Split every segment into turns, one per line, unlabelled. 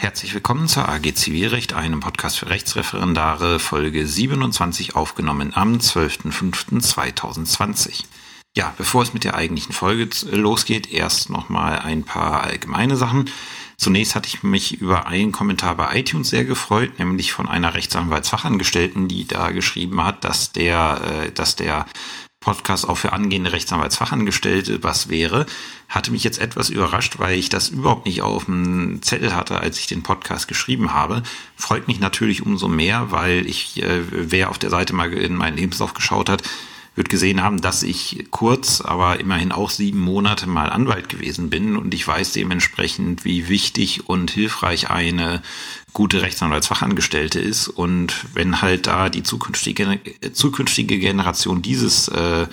Herzlich willkommen zur AG Zivilrecht, einem Podcast für Rechtsreferendare, Folge 27, aufgenommen am 12.05.2020. Ja, bevor es mit der eigentlichen Folge losgeht, erst nochmal ein paar allgemeine Sachen. Zunächst hatte ich mich über einen Kommentar bei iTunes sehr gefreut, nämlich von einer Rechtsanwaltsfachangestellten, die da geschrieben hat, dass der, äh, dass der Podcast auch für angehende Rechtsanwaltsfachangestellte was wäre, hatte mich jetzt etwas überrascht, weil ich das überhaupt nicht auf dem Zettel hatte, als ich den Podcast geschrieben habe. Freut mich natürlich umso mehr, weil ich, äh, wer auf der Seite mal in meinen Lebenslauf geschaut hat, wird gesehen haben, dass ich kurz, aber immerhin auch sieben Monate mal Anwalt gewesen bin. Und ich weiß dementsprechend, wie wichtig und hilfreich eine gute Rechtsanwaltsfachangestellte ist. Und wenn halt da die zukünftige, zukünftige Generation dieses äh,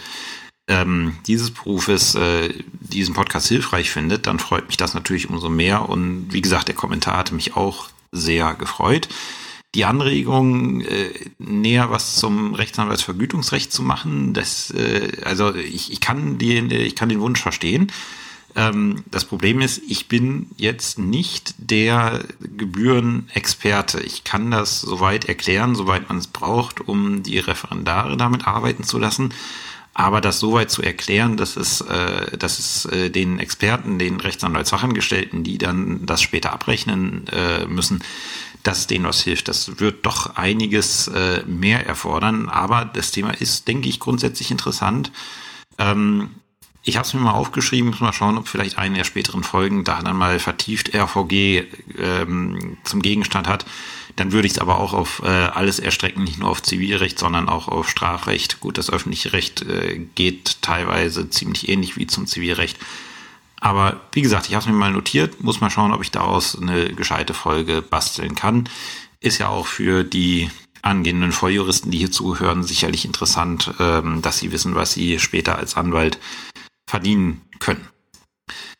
ähm, dieses Berufes äh, diesen Podcast hilfreich findet, dann freut mich das natürlich umso mehr. Und wie gesagt, der Kommentar hatte mich auch sehr gefreut die Anregung, äh, näher was zum Rechtsanwaltsvergütungsrecht zu machen, das, äh, also ich, ich kann den, ich kann den Wunsch verstehen. Ähm, das Problem ist, ich bin jetzt nicht der Gebührenexperte. Ich kann das soweit erklären, soweit man es braucht, um die Referendare damit arbeiten zu lassen. Aber das soweit zu erklären, dass es, äh, dass es äh, den Experten, den Rechtsanwaltsfachangestellten, die dann das später abrechnen äh, müssen, dass denen was hilft. Das wird doch einiges äh, mehr erfordern. Aber das Thema ist, denke ich, grundsätzlich interessant. Ähm, ich habe es mir mal aufgeschrieben, muss mal schauen, ob vielleicht eine der späteren Folgen da dann mal vertieft RVG ähm, zum Gegenstand hat. Dann würde ich es aber auch auf äh, alles erstrecken, nicht nur auf Zivilrecht, sondern auch auf Strafrecht. Gut, das öffentliche Recht äh, geht teilweise ziemlich ähnlich wie zum Zivilrecht. Aber wie gesagt, ich habe es mir mal notiert, muss mal schauen, ob ich daraus eine gescheite Folge basteln kann. Ist ja auch für die angehenden Volljuristen, die hier zuhören, sicherlich interessant, ähm, dass sie wissen, was sie später als Anwalt verdienen können.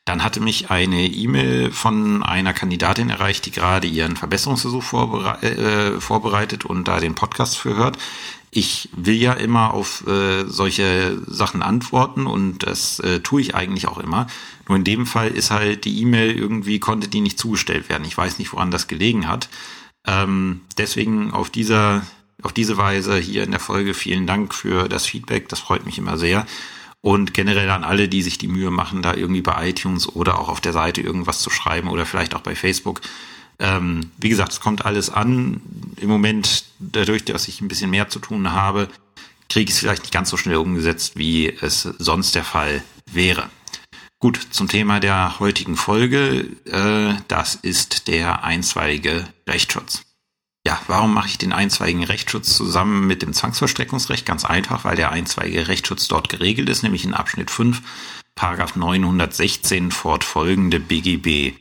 Dann hatte mich eine E-Mail von einer Kandidatin erreicht, die gerade ihren Verbesserungsversuch vorbere äh, vorbereitet und da den Podcast für hört. Ich will ja immer auf äh, solche Sachen antworten und das äh, tue ich eigentlich auch immer. Nur in dem Fall ist halt die E-Mail irgendwie konnte die nicht zugestellt werden. Ich weiß nicht, woran das gelegen hat. Ähm, deswegen auf dieser auf diese Weise hier in der Folge vielen Dank für das Feedback. Das freut mich immer sehr. Und generell an alle, die sich die Mühe machen, da irgendwie bei iTunes oder auch auf der Seite irgendwas zu schreiben oder vielleicht auch bei Facebook. Ähm, wie gesagt, es kommt alles an. Im Moment, dadurch, dass ich ein bisschen mehr zu tun habe, kriege ich es vielleicht nicht ganz so schnell umgesetzt, wie es sonst der Fall wäre. Gut, zum Thema der heutigen Folge. Äh, das ist der einzweige Rechtsschutz. Ja, warum mache ich den einzweigigen Rechtsschutz zusammen mit dem Zwangsvollstreckungsrecht? Ganz einfach, weil der einzweige Rechtsschutz dort geregelt ist, nämlich in Abschnitt 5, Paragraph 916 fortfolgende BGB.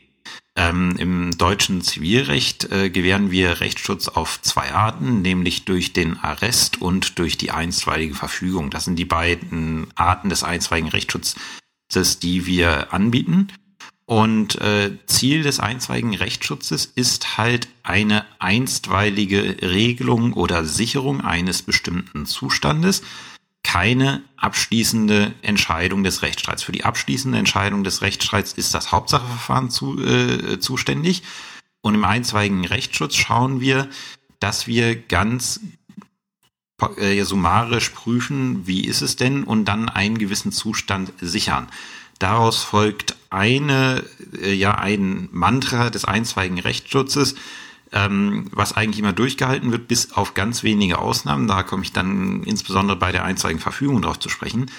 Ähm, Im deutschen Zivilrecht äh, gewähren wir Rechtsschutz auf zwei Arten, nämlich durch den Arrest und durch die einstweilige Verfügung. Das sind die beiden Arten des einstweiligen Rechtsschutzes, die wir anbieten. Und äh, Ziel des einstweiligen Rechtsschutzes ist halt eine einstweilige Regelung oder Sicherung eines bestimmten Zustandes, keine abschließende Entscheidung des Rechtsstreits. Für die abschließende Entscheidung des Rechtsstreits ist das Hauptsacheverfahren zu, äh, zuständig. Und im einstweiligen Rechtsschutz schauen wir, dass wir ganz äh, summarisch prüfen, wie ist es denn, und dann einen gewissen Zustand sichern. Daraus folgt eine, äh, ja, ein Mantra des einstweiligen Rechtsschutzes, ähm, was eigentlich immer durchgehalten wird, bis auf ganz wenige Ausnahmen. Da komme ich dann insbesondere bei der einstweiligen Verfügung drauf zu sprechen.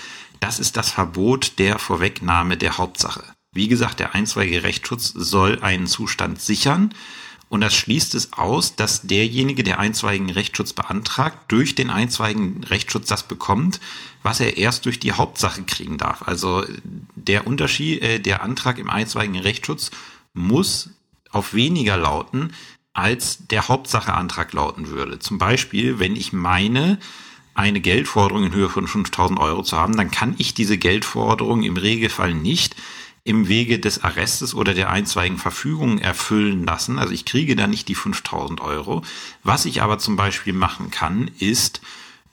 Das ist das Verbot der Vorwegnahme der Hauptsache. Wie gesagt, der einstweilige Rechtsschutz soll einen Zustand sichern. Und das schließt es aus, dass derjenige, der einstweiligen Rechtsschutz beantragt, durch den einstweiligen Rechtsschutz das bekommt, was er erst durch die Hauptsache kriegen darf. Also der Unterschied, äh, der Antrag im einstweiligen Rechtsschutz muss auf weniger lauten, als der Hauptsacheantrag lauten würde. Zum Beispiel, wenn ich meine, eine Geldforderung in Höhe von 5000 Euro zu haben, dann kann ich diese Geldforderung im Regelfall nicht im Wege des Arrestes oder der einstweiligen Verfügung erfüllen lassen. Also ich kriege da nicht die 5000 Euro. Was ich aber zum Beispiel machen kann, ist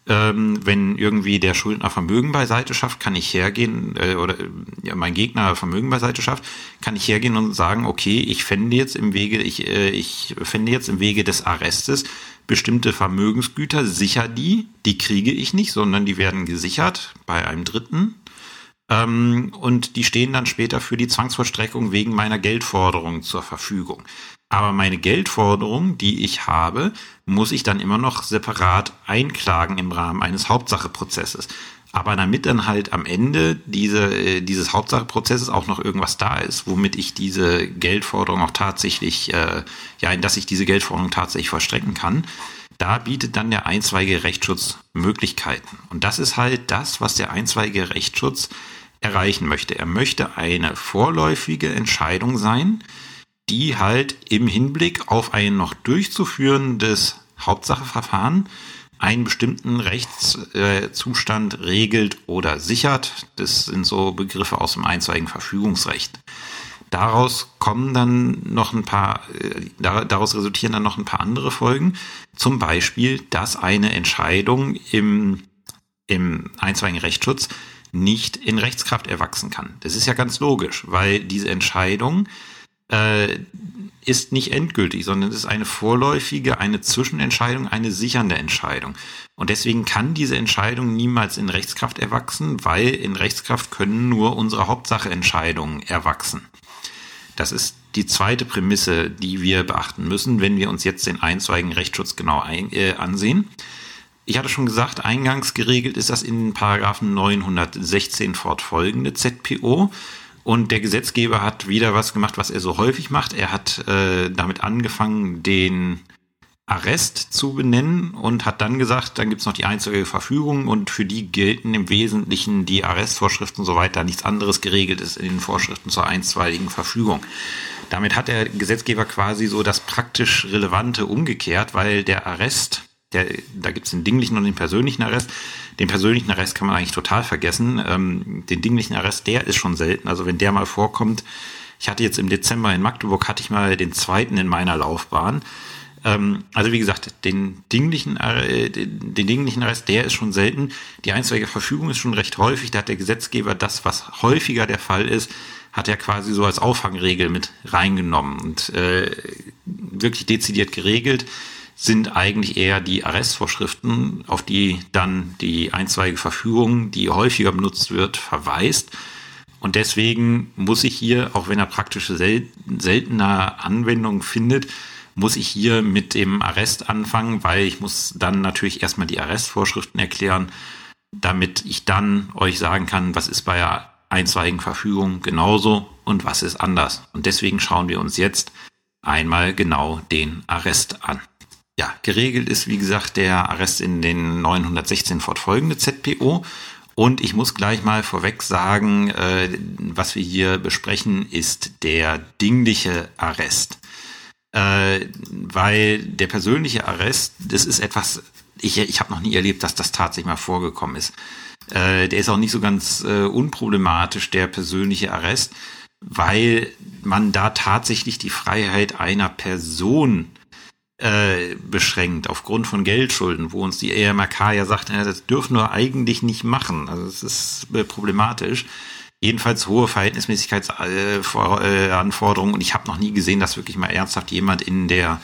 Ähm, wenn irgendwie der Schuldner Vermögen beiseite schafft, kann ich hergehen, äh, oder ja, mein Gegner Vermögen beiseite schafft, kann ich hergehen und sagen, okay, ich fände jetzt im Wege, ich, äh, ich fände jetzt im Wege des Arrestes bestimmte Vermögensgüter, sicher die, die kriege ich nicht, sondern die werden gesichert bei einem Dritten. Ähm, und die stehen dann später für die Zwangsvollstreckung wegen meiner Geldforderung zur Verfügung. Aber meine Geldforderung, die ich habe, muss ich dann immer noch separat einklagen im Rahmen eines Hauptsacheprozesses. Aber damit dann halt am Ende diese, äh, dieses Hauptsacheprozesses auch noch irgendwas da ist, womit ich diese Geldforderung auch tatsächlich, äh, ja, in dass ich diese Geldforderung tatsächlich vollstrecken kann, da bietet dann der einzweige Rechtsschutz Möglichkeiten. Und das ist halt das, was der einzweige Rechtsschutz erreichen möchte. Er möchte eine vorläufige Entscheidung sein, die halt im Hinblick auf ein noch durchzuführendes Hauptsacheverfahren einen bestimmten Rechtszustand regelt oder sichert. Das sind so Begriffe aus dem einstweiligen Verfügungsrecht. Daraus kommen dann noch ein paar, äh, daraus resultieren dann noch ein paar andere Folgen. Zum Beispiel, dass eine Entscheidung im, im einstweiligen Rechtsschutz nicht in Rechtskraft erwachsen kann. Das ist ja ganz logisch, weil diese Entscheidung äh, ist nicht endgültig, sondern es ist eine vorläufige, eine Zwischenentscheidung, eine sichernde Entscheidung. Und deswegen kann diese Entscheidung niemals in Rechtskraft erwachsen, weil in Rechtskraft können nur unsere Hauptsacheentscheidungen erwachsen. Das ist die zweite Prämisse, die wir beachten müssen, wenn wir uns jetzt den einstweiligen Rechtsschutz genau ein, äh, ansehen. Ich hatte schon gesagt, eingangs geregelt ist das in Paragraphen 916 fortfolgende ZPO. Und der Gesetzgeber hat wieder was gemacht, was er so häufig macht. Er hat äh, damit angefangen, den Arrest zu benennen und hat dann gesagt, dann gibt's noch die einzige Verfügung und für die gelten im Wesentlichen die Arrestvorschriften so weiter. Nichts anderes geregelt ist in den Vorschriften zur einstweiligen Verfügung. Damit hat der Gesetzgeber quasi so das praktisch Relevante umgekehrt, weil der Arrest, der, da gibt's den dinglichen und den persönlichen Arrest, den persönlichen Arrest kann man eigentlich total vergessen. Ähm, den dinglichen Arrest, der ist schon selten. Also wenn der mal vorkommt, ich hatte jetzt im Dezember in Magdeburg, hatte ich mal den zweiten in meiner Laufbahn. Ähm, also wie gesagt, den dinglichen, äh, den dinglichen Arrest, der ist schon selten. Die einstweilige Verfügung ist schon recht häufig. Da hat der Gesetzgeber das, was häufiger der Fall ist, hat er quasi so als Auffangregel mit reingenommen und äh, wirklich dezidiert geregelt sind eigentlich eher die Arrestvorschriften, auf die dann die einzweige Verfügung, die häufiger benutzt wird, verweist. Und deswegen muss ich hier, auch wenn er praktische sel seltener Anwendung findet, muss ich hier mit dem Arrest anfangen, weil ich muss dann natürlich erstmal die Arrestvorschriften erklären, damit ich dann euch sagen kann, was ist bei der einstweiligen Verfügung genauso und was ist anders. Und deswegen schauen wir uns jetzt einmal genau den Arrest an. Ja, geregelt ist, wie gesagt, der Arrest in den 916 fortfolgende ZPO. Und ich muss gleich mal vorweg sagen, äh, was wir hier besprechen, ist der dingliche Arrest. Äh, weil der persönliche Arrest, das ist etwas, ich, ich habe noch nie erlebt, dass das tatsächlich mal vorgekommen ist. Äh, der ist auch nicht so ganz äh, unproblematisch, der persönliche Arrest, weil man da tatsächlich die Freiheit einer Person äh, beschränkt aufgrund von Geldschulden, wo uns die EMRK ja sagt, das dürfen wir eigentlich nicht machen. Also es ist äh, problematisch. Jedenfalls hohe Verhältnismäßigkeitsanforderungen und ich habe noch nie gesehen, dass wirklich mal ernsthaft jemand in der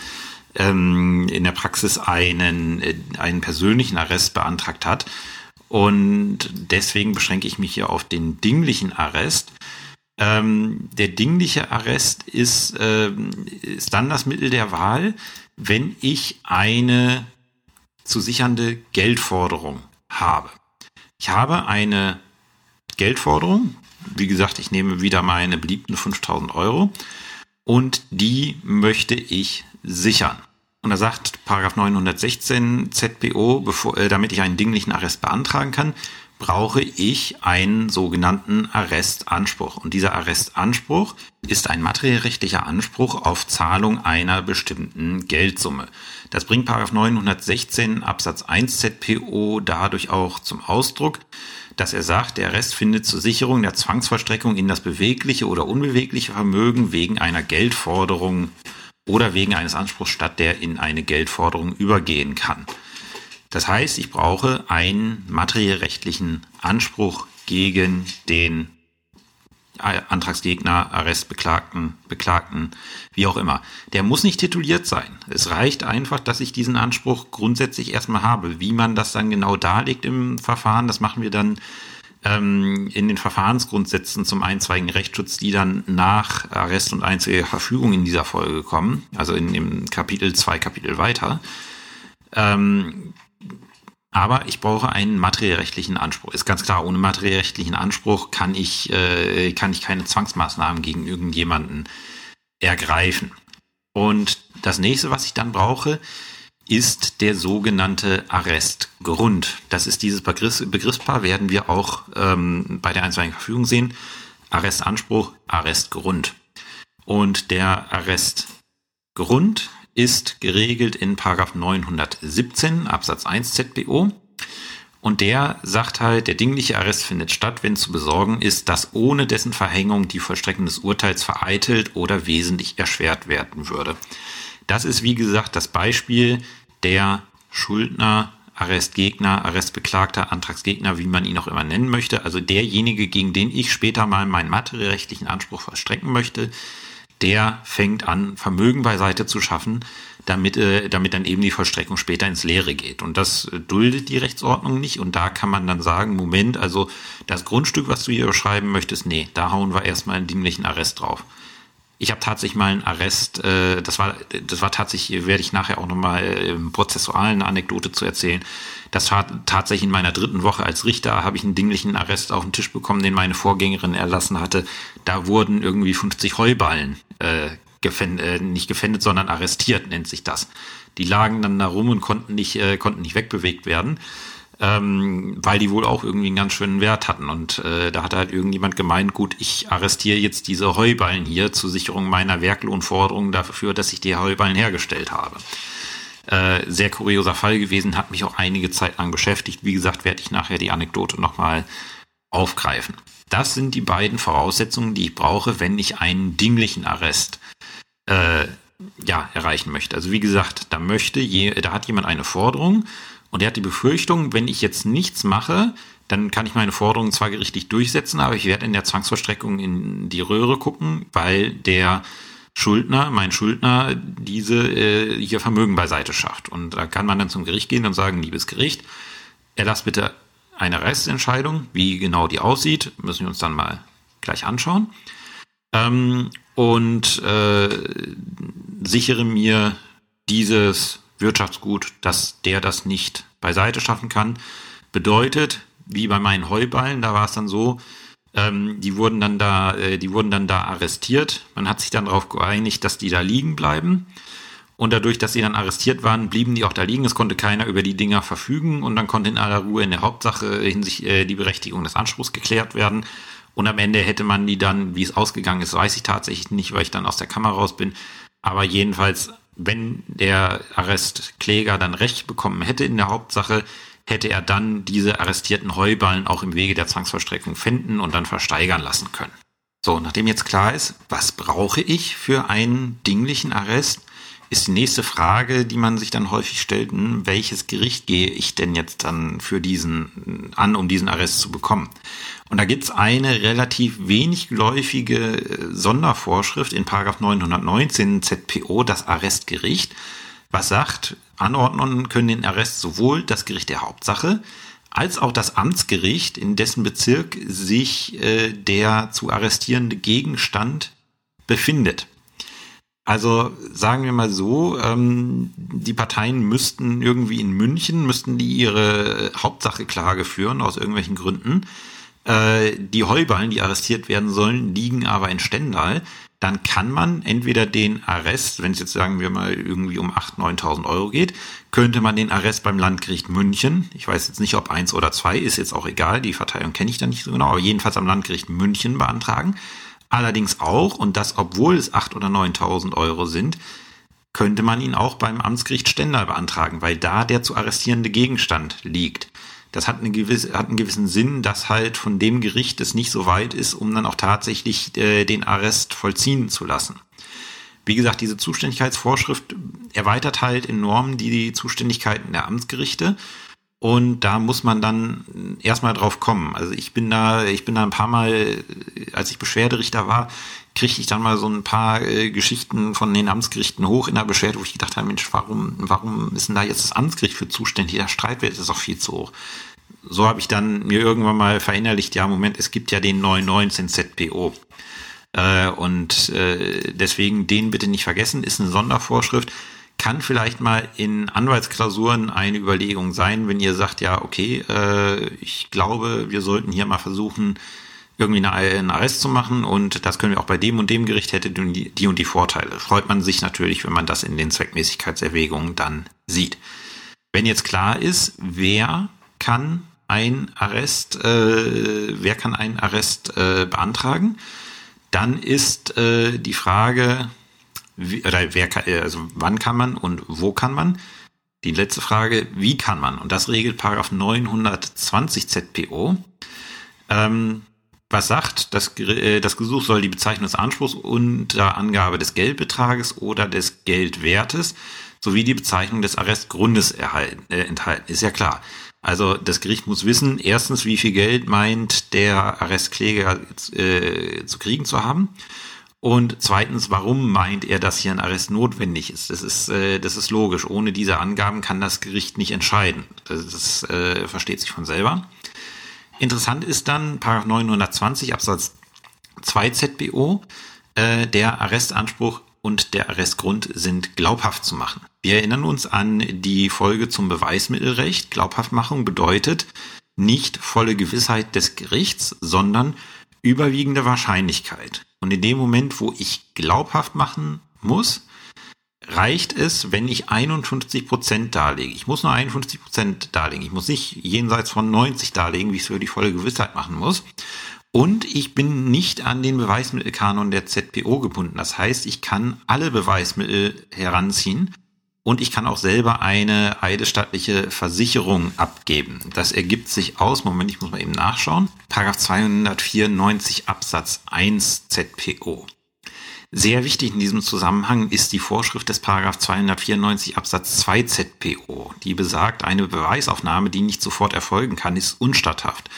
ähm, in der Praxis einen, äh, einen persönlichen Arrest beantragt hat. Und deswegen beschränke ich mich hier auf den dinglichen Arrest. Ähm, der dingliche Arrest ist, äh, ist dann das Mittel der Wahl, wenn ich eine zu sichernde Geldforderung habe. Ich habe eine Geldforderung, wie gesagt, ich nehme wieder meine beliebten 5000 Euro und die möchte ich sichern. Und da sagt Paragraph 916 ZBO, bevor, äh, damit ich einen dinglichen Arrest beantragen kann, brauche ich einen sogenannten Arrestanspruch. Und dieser Arrestanspruch ist ein materiellrechtlicher Anspruch auf Zahlung einer bestimmten Geldsumme. Das bringt 916 Absatz 1 ZPO dadurch auch zum Ausdruck, dass er sagt, der Arrest findet zur Sicherung der Zwangsvollstreckung in das bewegliche oder unbewegliche Vermögen wegen einer Geldforderung oder wegen eines Anspruchs statt, der in eine Geldforderung übergehen kann. Das heißt, ich brauche einen materiellrechtlichen Anspruch gegen den Antragsgegner, Arrestbeklagten, Beklagten, wie auch immer. Der muss nicht tituliert sein. Es reicht einfach, dass ich diesen Anspruch grundsätzlich erstmal habe. Wie man das dann genau darlegt im Verfahren, das machen wir dann ähm, in den Verfahrensgrundsätzen zum einstweiligen Rechtsschutz, die dann nach Arrest und einzige Verfügung in dieser Folge kommen, also in dem Kapitel zwei Kapitel weiter. Ähm, aber ich brauche einen materiellrechtlichen Anspruch. Ist ganz klar, ohne materiellrechtlichen Anspruch kann ich, äh, kann ich keine Zwangsmaßnahmen gegen irgendjemanden ergreifen. Und das nächste, was ich dann brauche, ist der sogenannte Arrestgrund. Das ist dieses Begriffs Begriffspaar, werden wir auch ähm, bei der einstweiligen Verfügung sehen. Arrestanspruch, Arrestgrund. Und der Arrestgrund ist geregelt in Paragraph 917 Absatz 1 ZBO. Und der sagt halt, der dingliche Arrest findet statt, wenn zu besorgen ist, dass ohne dessen Verhängung die Vollstreckung des Urteils vereitelt oder wesentlich erschwert werden würde. Das ist, wie gesagt, das Beispiel der Schuldner, Arrestgegner, Arrestbeklagter, Antragsgegner, wie man ihn auch immer nennen möchte. Also derjenige, gegen den ich später mal meinen materiellrechtlichen Anspruch vollstrecken möchte, der fängt an, Vermögen beiseite zu schaffen, damit, äh, damit dann eben die Vollstreckung später ins Leere geht. Und das äh, duldet die Rechtsordnung nicht. Und da kann man dann sagen, Moment, also das Grundstück, was du hier beschreiben möchtest, nee, da hauen wir erstmal einen dienlichen Arrest drauf. Ich habe tatsächlich mal einen Arrest, äh, das war, das war tatsächlich, werde ich nachher auch nochmal im prozessualen Anekdote zu erzählen. Das war tatsächlich in meiner dritten Woche als Richter, habe ich einen dinglichen Arrest auf den Tisch bekommen, den meine Vorgängerin erlassen hatte. Da wurden irgendwie 50 Heuballen äh, gefändet, äh, nicht gefändet, sondern arrestiert, nennt sich das. Die lagen dann da rum und konnten nicht, äh, konnten nicht wegbewegt werden ähm, weil die wohl auch irgendwie einen ganz schönen Wert hatten. Und äh, da hat halt irgendjemand gemeint, gut, ich arrestiere jetzt diese Heuballen hier zur Sicherung meiner Werklohnforderungen dafür, dass ich die Heuballen hergestellt habe. Äh, sehr kurioser Fall gewesen, hat mich auch einige Zeit lang beschäftigt. Wie gesagt, werde ich nachher die Anekdote nochmal aufgreifen. Das sind die beiden Voraussetzungen, die ich brauche, wenn ich einen dinglichen Arrest äh, ja, erreichen möchte. Also wie gesagt, da möchte je, da hat jemand eine Forderung und er hat die Befürchtung, wenn ich jetzt nichts mache, dann kann ich meine Forderungen zwar gerichtlich durchsetzen, aber ich werde in der Zwangsvollstreckung in die Röhre gucken, weil der Schuldner, mein Schuldner, diese äh, hier Vermögen beiseite schafft. Und da kann man dann zum Gericht gehen und sagen, liebes Gericht, erlass bitte eine Restentscheidung, wie genau die aussieht, müssen wir uns dann mal gleich anschauen. Ähm, und äh, sichere mir dieses Wirtschaftsgut, dass der das nicht beiseite schaffen kann. Bedeutet, wie bei meinen Heuballen, da war es dann so, ähm, die wurden dann da, äh, die wurden dann da arrestiert. Man hat sich dann darauf geeinigt, dass die da liegen bleiben. Und dadurch, dass sie dann arrestiert waren, blieben die auch da liegen. Es konnte keiner über die Dinger verfügen und dann konnte in aller Ruhe in der Hauptsache hinsichtlich äh, die Berechtigung des Anspruchs geklärt werden. Und am Ende hätte man die dann, wie es ausgegangen ist, weiß ich tatsächlich nicht, weil ich dann aus der Kammer raus bin. Aber jedenfalls wenn der Arrestkläger dann Recht bekommen hätte in der Hauptsache, hätte er dann diese arrestierten Heuballen auch im Wege der Zwangsvollstreckung finden und dann versteigern lassen können. So, nachdem jetzt klar ist, was brauche ich für einen dinglichen Arrest, ist die nächste Frage, die man sich dann häufig stellt, hm, welches Gericht gehe ich denn jetzt dann für diesen an, um diesen Arrest zu bekommen? Und da gibt's eine relativ wenig geläufige äh, Sondervorschrift in Paragraph 919 ZPO, das Arrestgericht, was sagt, Anordnungen können den Arrest sowohl das Gericht der Hauptsache als auch das Amtsgericht, in dessen Bezirk sich äh, der zu arrestierende Gegenstand befindet. Also sagen wir mal so, ähm, die Parteien müssten irgendwie in München, müssten die ihre Hauptsache Klage führen, aus irgendwelchen Gründen. Äh, die Heuballen, die arrestiert werden sollen, liegen aber in Stendal. Dann kann man entweder den Arrest, wenn es jetzt sagen wir mal irgendwie um 8.000, 9.000 Euro geht, könnte man den Arrest beim Landgericht München, ich weiß jetzt nicht, ob eins oder zwei, ist jetzt auch egal, die Verteilung kenne ich da nicht so genau, aber jedenfalls am Landgericht München beantragen. Allerdings auch, und das obwohl es 8.000 oder 9.000 Euro sind, könnte man ihn auch beim Amtsgericht Stendal beantragen, weil da der zu arrestierende Gegenstand liegt. Das hat, eine gewisse, hat einen gewissen Sinn, dass halt von dem Gericht es nicht so weit ist, um dann auch tatsächlich äh, den Arrest vollziehen zu lassen. Wie gesagt, diese Zuständigkeitsvorschrift erweitert halt enorm die Zuständigkeiten der Amtsgerichte. Und da muss man dann erstmal drauf kommen. Also ich bin da, ich bin da ein paar Mal, als ich Beschwerderichter war, kriegte ich dann mal so ein paar äh, Geschichten von den Amtsgerichten hoch in der Beschwerde, wo ich gedacht habe, Mensch, warum, warum ist denn da jetzt das Amtsgericht für zuständig? Der Streitwert ist auch viel zu hoch. So habe ich dann mir irgendwann mal verinnerlicht, ja, Moment, es gibt ja den 919 ZPO. Äh, und äh, deswegen den bitte nicht vergessen, ist eine Sondervorschrift kann vielleicht mal in Anwaltsklausuren eine Überlegung sein, wenn ihr sagt, ja, okay, äh, ich glaube, wir sollten hier mal versuchen, irgendwie einen Arrest zu machen und das können wir auch bei dem und dem Gericht hätte die, die und die Vorteile. Freut man sich natürlich, wenn man das in den Zweckmäßigkeitserwägungen dann sieht. Wenn jetzt klar ist, wer kann ein Arrest, äh, wer kann einen Arrest äh, beantragen, dann ist äh, die Frage, oder wer kann, also wann kann man und wo kann man? Die letzte Frage, wie kann man? Und das regelt Paragraph 920 ZPO. Ähm, was sagt, das, äh, das Gesuch soll die Bezeichnung des Anspruchs unter Angabe des Geldbetrages oder des Geldwertes sowie die Bezeichnung des Arrestgrundes erhalten, äh, enthalten. Ist ja klar. Also das Gericht muss wissen, erstens, wie viel Geld meint der Arrestkläger äh, zu kriegen zu haben und zweitens, warum meint er, dass hier ein Arrest notwendig ist? Das ist, äh, das ist logisch. Ohne diese Angaben kann das Gericht nicht entscheiden. Das, das äh, versteht sich von selber. Interessant ist dann Paragraph 920 Absatz 2 ZBO, äh, der Arrestanspruch und der Arrestgrund sind glaubhaft zu machen. Wir erinnern uns an die Folge zum Beweismittelrecht. Glaubhaftmachung bedeutet nicht volle Gewissheit des Gerichts, sondern überwiegende Wahrscheinlichkeit. Und in dem Moment, wo ich glaubhaft machen muss, reicht es, wenn ich 51 Prozent darlege. Ich muss nur 51 Prozent darlegen. Ich muss nicht jenseits von 90 darlegen, wie ich es für die volle Gewissheit machen muss. Und ich bin nicht an den Beweismittelkanon der ZPO gebunden. Das heißt, ich kann alle Beweismittel heranziehen und ich kann auch selber eine eidesstattliche Versicherung abgeben. Das ergibt sich aus, Moment, ich muss mal eben nachschauen, Paragraph 294 Absatz 1 ZPO. Sehr wichtig in diesem Zusammenhang ist die Vorschrift des Paragraph 294 Absatz 2 ZPO, die besagt, eine Beweisaufnahme, die nicht sofort erfolgen kann, ist unstatthaft.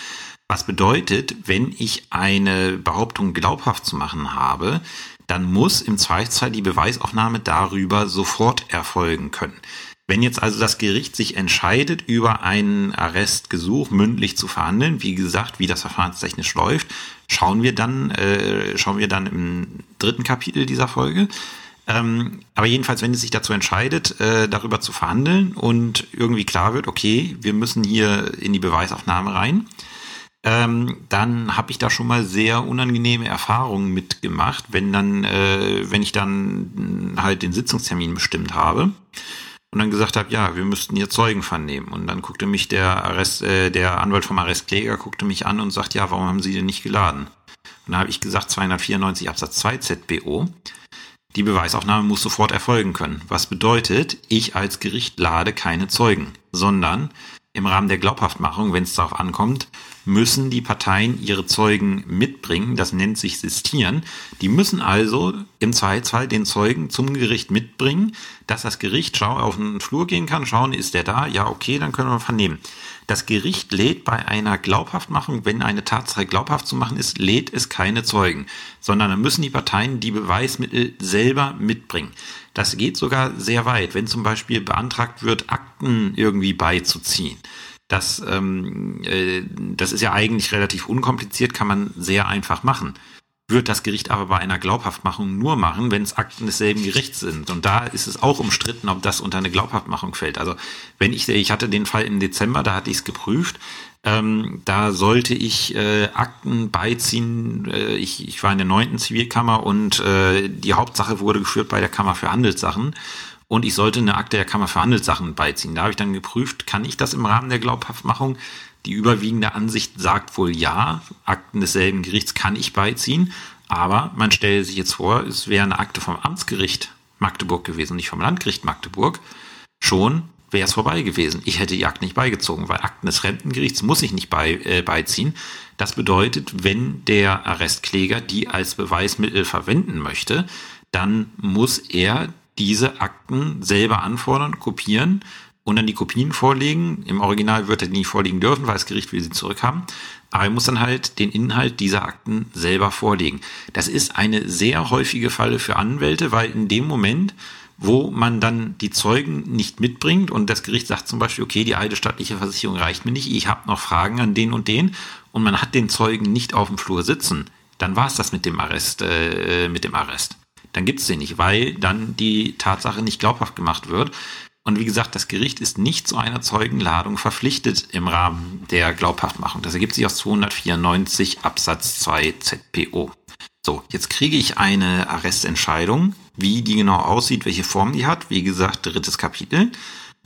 Was bedeutet, wenn ich eine Behauptung glaubhaft zu machen habe, dann muss im Zweifelsfall die Beweisaufnahme darüber sofort erfolgen können. Wenn jetzt also das Gericht sich entscheidet, über einen Arrestgesuch mündlich zu verhandeln, wie gesagt, wie das verfahrenstechnisch läuft, schauen wir dann, äh, schauen wir dann im dritten Kapitel dieser Folge. Ähm, aber jedenfalls, wenn es sich dazu entscheidet, äh, darüber zu verhandeln und irgendwie klar wird, okay, wir müssen hier in die Beweisaufnahme rein, ähm, dann habe ich da schon mal sehr unangenehme Erfahrungen mitgemacht, wenn dann, äh, wenn ich dann halt den Sitzungstermin bestimmt habe und dann gesagt habe, ja, wir müssten hier Zeugen vernehmen. Und dann guckte mich der Arrest, äh, der Anwalt vom Arrestkläger guckte mich an und sagt, ja, warum haben Sie den nicht geladen? Und dann habe ich gesagt, 294 Absatz 2 ZBO. Die Beweisaufnahme muss sofort erfolgen können. Was bedeutet, ich als Gericht lade keine Zeugen, sondern im Rahmen der Glaubhaftmachung, wenn es darauf ankommt, müssen die Parteien ihre Zeugen mitbringen. Das nennt sich Sistieren. Die müssen also im Zweifelsfall den Zeugen zum Gericht mitbringen, dass das Gericht schau auf den Flur gehen kann, schauen, ist der da? Ja, okay, dann können wir vernehmen. Das Gericht lädt bei einer Glaubhaftmachung, wenn eine Tatsache glaubhaft zu machen ist, lädt es keine Zeugen, sondern dann müssen die Parteien die Beweismittel selber mitbringen. Das geht sogar sehr weit, wenn zum Beispiel beantragt wird, Akten irgendwie beizuziehen. Das, ähm, äh, das ist ja eigentlich relativ unkompliziert, kann man sehr einfach machen. Wird das Gericht aber bei einer Glaubhaftmachung nur machen, wenn es Akten desselben Gerichts sind. Und da ist es auch umstritten, ob das unter eine Glaubhaftmachung fällt. Also wenn ich, ich hatte den Fall im Dezember, da hatte ich es geprüft, ähm, da sollte ich äh, Akten beiziehen. Äh, ich, ich war in der neunten Zivilkammer und äh, die Hauptsache wurde geführt bei der Kammer für Handelssachen. Und ich sollte eine Akte der Kammer für Handelssachen beiziehen. Da habe ich dann geprüft, kann ich das im Rahmen der Glaubhaftmachung? Die überwiegende Ansicht sagt wohl ja, Akten desselben Gerichts kann ich beiziehen. Aber man stelle sich jetzt vor, es wäre eine Akte vom Amtsgericht Magdeburg gewesen, nicht vom Landgericht Magdeburg. Schon wäre es vorbei gewesen. Ich hätte die Akten nicht beigezogen, weil Akten des Rentengerichts muss ich nicht bei, äh, beiziehen. Das bedeutet, wenn der Arrestkläger die als Beweismittel verwenden möchte, dann muss er diese Akten selber anfordern, kopieren und dann die Kopien vorlegen. Im Original wird er nie vorliegen dürfen, weil das Gericht will sie zurückhaben. Aber er muss dann halt den Inhalt dieser Akten selber vorlegen. Das ist eine sehr häufige Falle für Anwälte, weil in dem Moment, wo man dann die Zeugen nicht mitbringt und das Gericht sagt zum Beispiel, okay, die eidesstattliche Versicherung reicht mir nicht, ich habe noch Fragen an den und den und man hat den Zeugen nicht auf dem Flur sitzen, dann war es das mit dem Arrest, äh, mit dem Arrest. Dann gibt's den nicht, weil dann die Tatsache nicht glaubhaft gemacht wird. Und wie gesagt, das Gericht ist nicht zu einer Zeugenladung verpflichtet im Rahmen der Glaubhaftmachung. Das ergibt sich aus 294 Absatz 2 ZPO. So, jetzt kriege ich eine Arrestentscheidung, wie die genau aussieht, welche Form die hat. Wie gesagt, drittes Kapitel.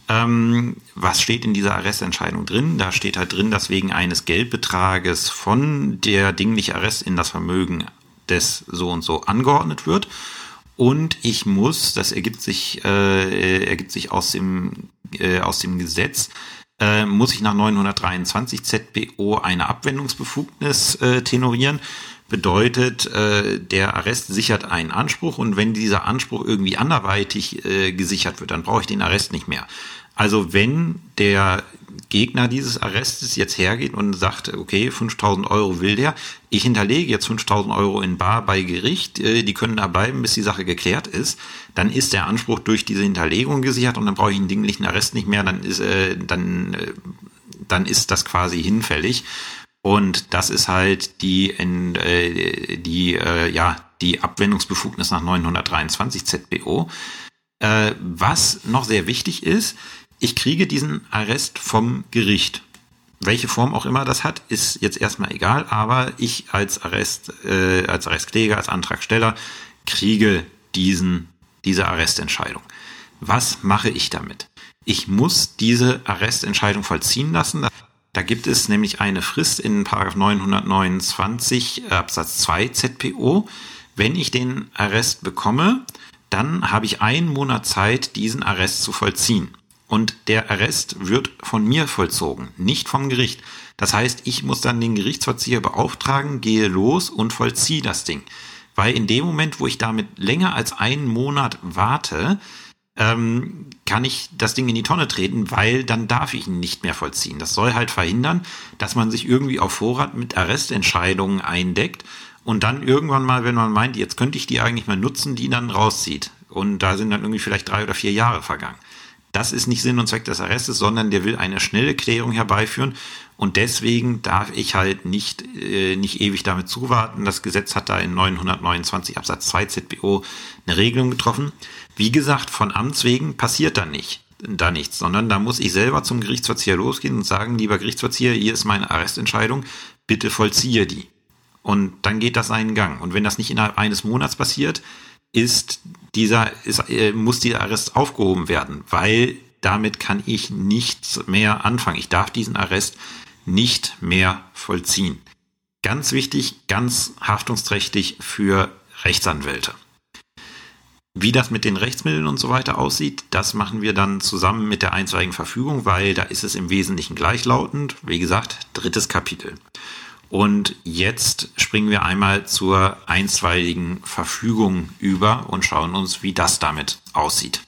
Ähm, was steht in dieser Arrestentscheidung drin? Da steht halt drin, dass wegen eines Geldbetrages von der dingliche Arrest in das Vermögen des so und so angeordnet wird und ich muss, das ergibt sich, äh, ergibt sich aus dem, äh, aus dem Gesetz, äh, muss ich nach 923 ZBO eine Abwendungsbefugnis äh, tenorieren. Bedeutet, äh, der Arrest sichert einen Anspruch und wenn dieser Anspruch irgendwie anderweitig äh, gesichert wird, dann brauche ich den Arrest nicht mehr. Also wenn der Gegner dieses Arrestes jetzt hergeht und sagt, okay, 5000 Euro will der, ich hinterlege jetzt 5000 Euro in Bar bei Gericht, äh, die können da bleiben, bis die Sache geklärt ist, dann ist der Anspruch durch diese Hinterlegung gesichert und dann brauche ich einen dinglichen Arrest nicht mehr, dann ist, äh, dann, äh, dann ist das quasi hinfällig. Und das ist halt die, äh, die, äh, ja, die Abwendungsbefugnis nach 923 ZBO. Äh, was noch sehr wichtig ist, ich kriege diesen Arrest vom Gericht. Welche Form auch immer das hat, ist jetzt erstmal egal, aber ich als Arrest, äh, als Arrestkläger, als Antragsteller kriege diesen, diese Arrestentscheidung. Was mache ich damit? Ich muss diese Arrestentscheidung vollziehen lassen. Da gibt es nämlich eine Frist in 929 Absatz 2 ZPO. Wenn ich den Arrest bekomme, dann habe ich einen Monat Zeit, diesen Arrest zu vollziehen. Und der Arrest wird von mir vollzogen, nicht vom Gericht. Das heißt, ich muss dann den Gerichtsverzieher beauftragen, gehe los und vollziehe das Ding. Weil in dem Moment, wo ich damit länger als einen Monat warte, ähm, kann ich das Ding in die Tonne treten, weil dann darf ich ihn nicht mehr vollziehen. Das soll halt verhindern, dass man sich irgendwie auf Vorrat mit Arrestentscheidungen eindeckt und dann irgendwann mal, wenn man meint, jetzt könnte ich die eigentlich mal nutzen, die dann rauszieht. Und da sind dann irgendwie vielleicht drei oder vier Jahre vergangen. Das ist nicht Sinn und Zweck des Arrestes, sondern der will eine schnelle Klärung herbeiführen. Und deswegen darf ich halt nicht, äh, nicht ewig damit zuwarten. Das Gesetz hat da in 929 Absatz 2 ZBO eine Regelung getroffen. Wie gesagt, von Amts wegen passiert da nicht da nichts, sondern da muss ich selber zum Gerichtsverzieher losgehen und sagen, lieber Gerichtsverzieher, hier ist meine Arrestentscheidung, bitte vollziehe die. Und dann geht das seinen Gang. Und wenn das nicht innerhalb eines Monats passiert, ist dieser, ist, äh, muss dieser Arrest aufgehoben werden, weil damit kann ich nichts mehr anfangen. Ich darf diesen Arrest nicht mehr vollziehen. Ganz wichtig, ganz haftungsträchtig für Rechtsanwälte. Wie das mit den Rechtsmitteln und so weiter aussieht, das machen wir dann zusammen mit der einstweiligen Verfügung, weil da ist es im Wesentlichen gleichlautend. Wie gesagt, drittes Kapitel. Und jetzt springen wir einmal zur einstweiligen Verfügung über und schauen uns, wie das damit aussieht.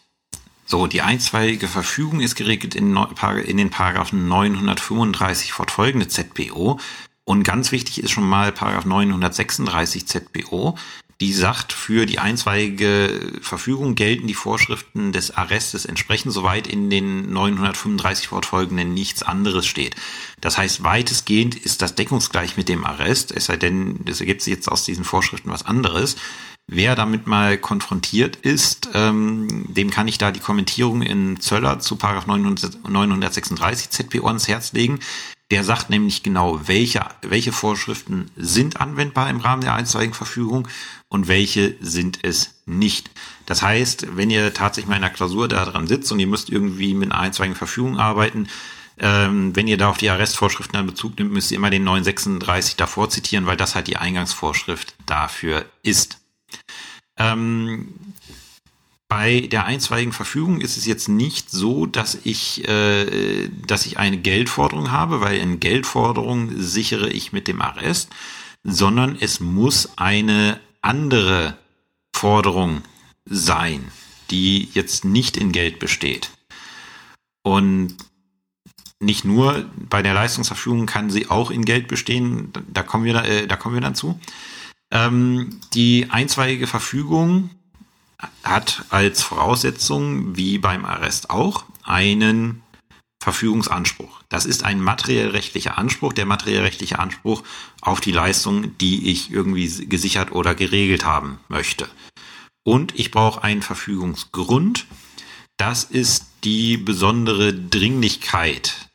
So, die einstweilige Verfügung ist geregelt in, in den Paragraphen 935 fortfolgende ZBO. Und ganz wichtig ist schon mal Paragraph 936 ZBO die sagt, für die einstweilige Verfügung gelten die Vorschriften des Arrestes entsprechend, soweit in den 935 fortfolgenden nichts anderes steht. Das heißt, weitestgehend ist das deckungsgleich mit dem Arrest, es sei denn, es ergibt sich jetzt aus diesen Vorschriften was anderes. Wer damit mal konfrontiert ist, ähm, dem kann ich da die Kommentierung in Zöller zu Paragraph 936 ZPO ans Herz legen. Der sagt nämlich genau, welche, welche Vorschriften sind anwendbar im Rahmen der einstweiligen Verfügung und welche sind es nicht. Das heißt, wenn ihr tatsächlich mal in der Klausur da dran sitzt und ihr müsst irgendwie mit einer einstweiligen Verfügung arbeiten, ähm, wenn ihr da auf die Arrestvorschriften dann Bezug nimmt, müsst ihr immer den 936 davor zitieren, weil das halt die Eingangsvorschrift dafür ist. Ähm, bei der einstweiligen Verfügung ist es jetzt nicht so, dass ich, äh, dass ich eine Geldforderung habe, weil in Geldforderung sichere ich mit dem Arrest, sondern es muss eine andere Forderung sein. die jetzt nicht in Geld besteht. Und nicht nur bei der Leistungsverfügung kann sie auch in Geld bestehen, da kommen wir, äh, da kommen wir dann zu. Ähm, die einzweige Verfügung hat als Voraussetzung, wie beim Arrest auch, einen Verfügungsanspruch. Das ist ein materiellrechtlicher Anspruch, der materiellrechtliche Anspruch auf die Leistung, die ich irgendwie gesichert oder geregelt haben möchte. Und ich brauche einen Verfügungsgrund. Das ist die besondere Dringlichkeit,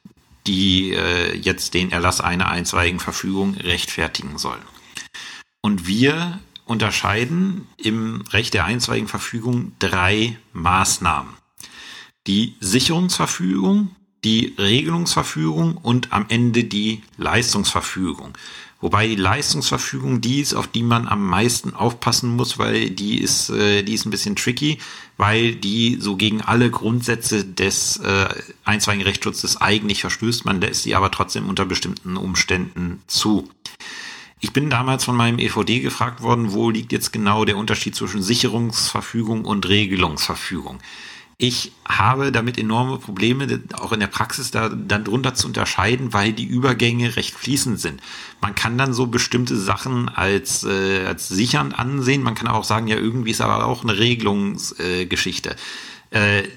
die äh, jetzt den Erlass einer einstweiligen Verfügung rechtfertigen soll. Und wir unterscheiden im Recht der einstweiligen Verfügung drei Maßnahmen. Die Sicherungsverfügung, die Regelungsverfügung und am Ende die Leistungsverfügung. Wobei die Leistungsverfügung die ist, auf die man am meisten aufpassen muss, weil die ist, äh, die ist ein bisschen tricky, weil die so gegen alle Grundsätze des äh, einstweiligen Rechtsschutzes eigentlich verstößt. Man lässt sie aber trotzdem unter bestimmten Umständen zu. Ich bin damals von meinem EVD gefragt worden, wo liegt jetzt genau der Unterschied zwischen Sicherungsverfügung und Regelungsverfügung. Ich habe damit enorme Probleme, auch in der Praxis da dann drunter zu unterscheiden, weil die Übergänge recht fließend sind. Man kann dann so bestimmte Sachen als, äh, als sichernd ansehen. Man kann auch sagen, ja, irgendwie ist aber auch eine Regelungsgeschichte. Äh, äh,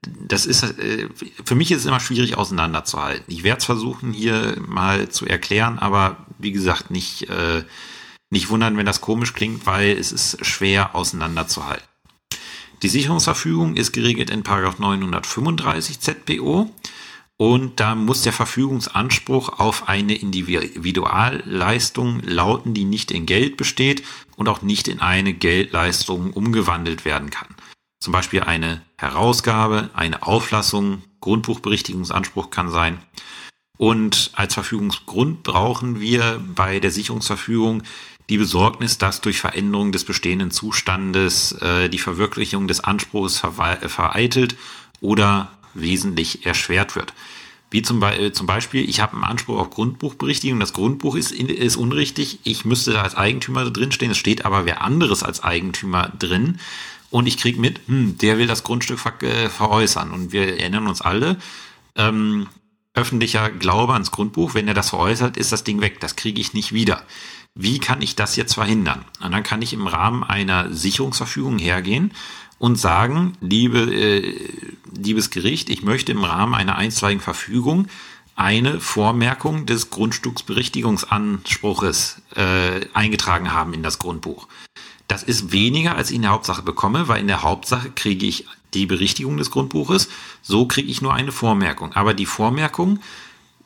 das ist, äh, für mich ist es immer schwierig auseinanderzuhalten. Ich werde es versuchen, hier mal zu erklären, aber wie gesagt, nicht, äh, nicht wundern, wenn das komisch klingt, weil es ist schwer auseinanderzuhalten. Die Sicherungsverfügung ist geregelt in 935 ZPO und da muss der Verfügungsanspruch auf eine Individualleistung lauten, die nicht in Geld besteht und auch nicht in eine Geldleistung umgewandelt werden kann. Zum Beispiel eine Herausgabe, eine Auflassung, Grundbuchberichtigungsanspruch kann sein. Und als Verfügungsgrund brauchen wir bei der Sicherungsverfügung die Besorgnis, dass durch Veränderung des bestehenden Zustandes äh, die Verwirklichung des Anspruchs vereitelt oder wesentlich erschwert wird. Wie zum, Be äh, zum Beispiel, ich habe einen Anspruch auf Grundbuchberichtigung, das Grundbuch ist, ist unrichtig, ich müsste da als Eigentümer drinstehen, es steht aber wer anderes als Eigentümer drin. Und ich kriege mit, hm, der will das Grundstück ver äh, veräußern. Und wir erinnern uns alle, ähm, öffentlicher Glaube ans Grundbuch, wenn er das veräußert, ist das Ding weg, das kriege ich nicht wieder wie kann ich das jetzt verhindern? Und dann kann ich im Rahmen einer Sicherungsverfügung hergehen und sagen, liebe, äh, liebes Gericht, ich möchte im Rahmen einer einstweiligen Verfügung eine Vormerkung des Grundstücksberichtigungsanspruches äh, eingetragen haben in das Grundbuch. Das ist weniger, als ich in der Hauptsache bekomme, weil in der Hauptsache kriege ich die Berichtigung des Grundbuches, so kriege ich nur eine Vormerkung. Aber die Vormerkung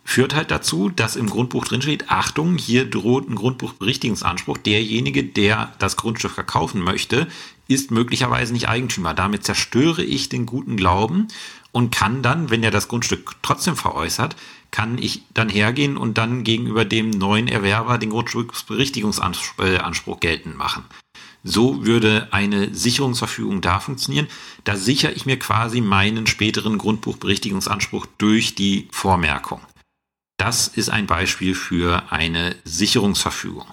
führt halt dazu, dass im Grundbuch drin steht, Achtung, hier droht ein Grundbuchberichtigungsanspruch. Derjenige, der das Grundstück verkaufen möchte, ist möglicherweise nicht Eigentümer. Damit zerstöre ich den guten Glauben und kann dann, wenn er das Grundstück trotzdem veräußert, kann ich dann hergehen und dann gegenüber dem neuen Erwerber den Grundstücksberichtigungsanspruch geltend machen. So würde eine Sicherungsverfügung da funktionieren. Da sichere ich mir quasi meinen späteren Grundbuchberichtigungsanspruch durch die Vormerkung. Das ist ein Beispiel für eine Sicherungsverfügung.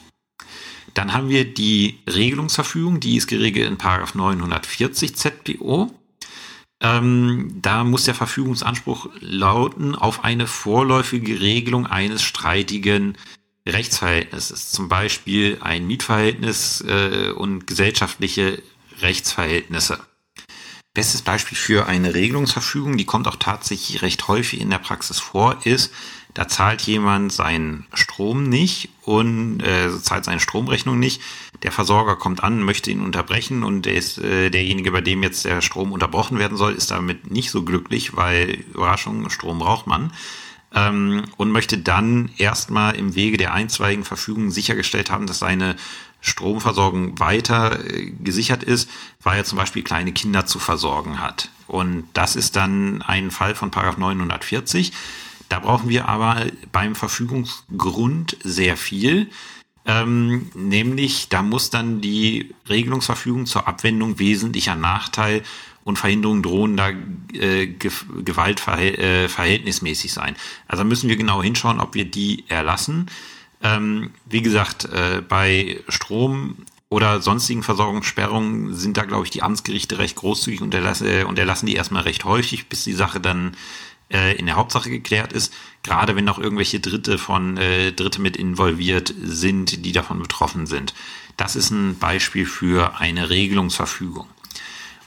Dann haben wir die Regelungsverfügung, die ist geregelt in 940 ZPO. Ähm, da muss der Verfügungsanspruch lauten auf eine vorläufige Regelung eines streitigen Rechtsverhältnisses, zum Beispiel ein Mietverhältnis äh, und gesellschaftliche Rechtsverhältnisse. Bestes Beispiel für eine Regelungsverfügung, die kommt auch tatsächlich recht häufig in der Praxis vor, ist da zahlt jemand seinen Strom nicht und äh, zahlt seine Stromrechnung nicht. Der Versorger kommt an, möchte ihn unterbrechen und der ist, äh, derjenige, bei dem jetzt der Strom unterbrochen werden soll, ist damit nicht so glücklich, weil Überraschung, Strom braucht man. Ähm, und möchte dann erstmal im Wege der einstweiligen Verfügung sichergestellt haben, dass seine Stromversorgung weiter äh, gesichert ist, weil er zum Beispiel kleine Kinder zu versorgen hat. Und das ist dann ein Fall von Paragraph 940. Da brauchen wir aber beim Verfügungsgrund sehr viel. Ähm, nämlich, da muss dann die Regelungsverfügung zur Abwendung wesentlicher Nachteil und Verhinderung drohender äh, Gewalt äh, verhältnismäßig sein. Also müssen wir genau hinschauen, ob wir die erlassen. Ähm, wie gesagt, äh, bei Strom oder sonstigen Versorgungssperrungen sind da, glaube ich, die Amtsgerichte recht großzügig und erlassen, äh, und erlassen die erstmal recht häufig, bis die Sache dann äh, in der Hauptsache geklärt ist. Gerade wenn noch irgendwelche Dritte von äh, Dritte mit involviert sind, die davon betroffen sind. Das ist ein Beispiel für eine Regelungsverfügung.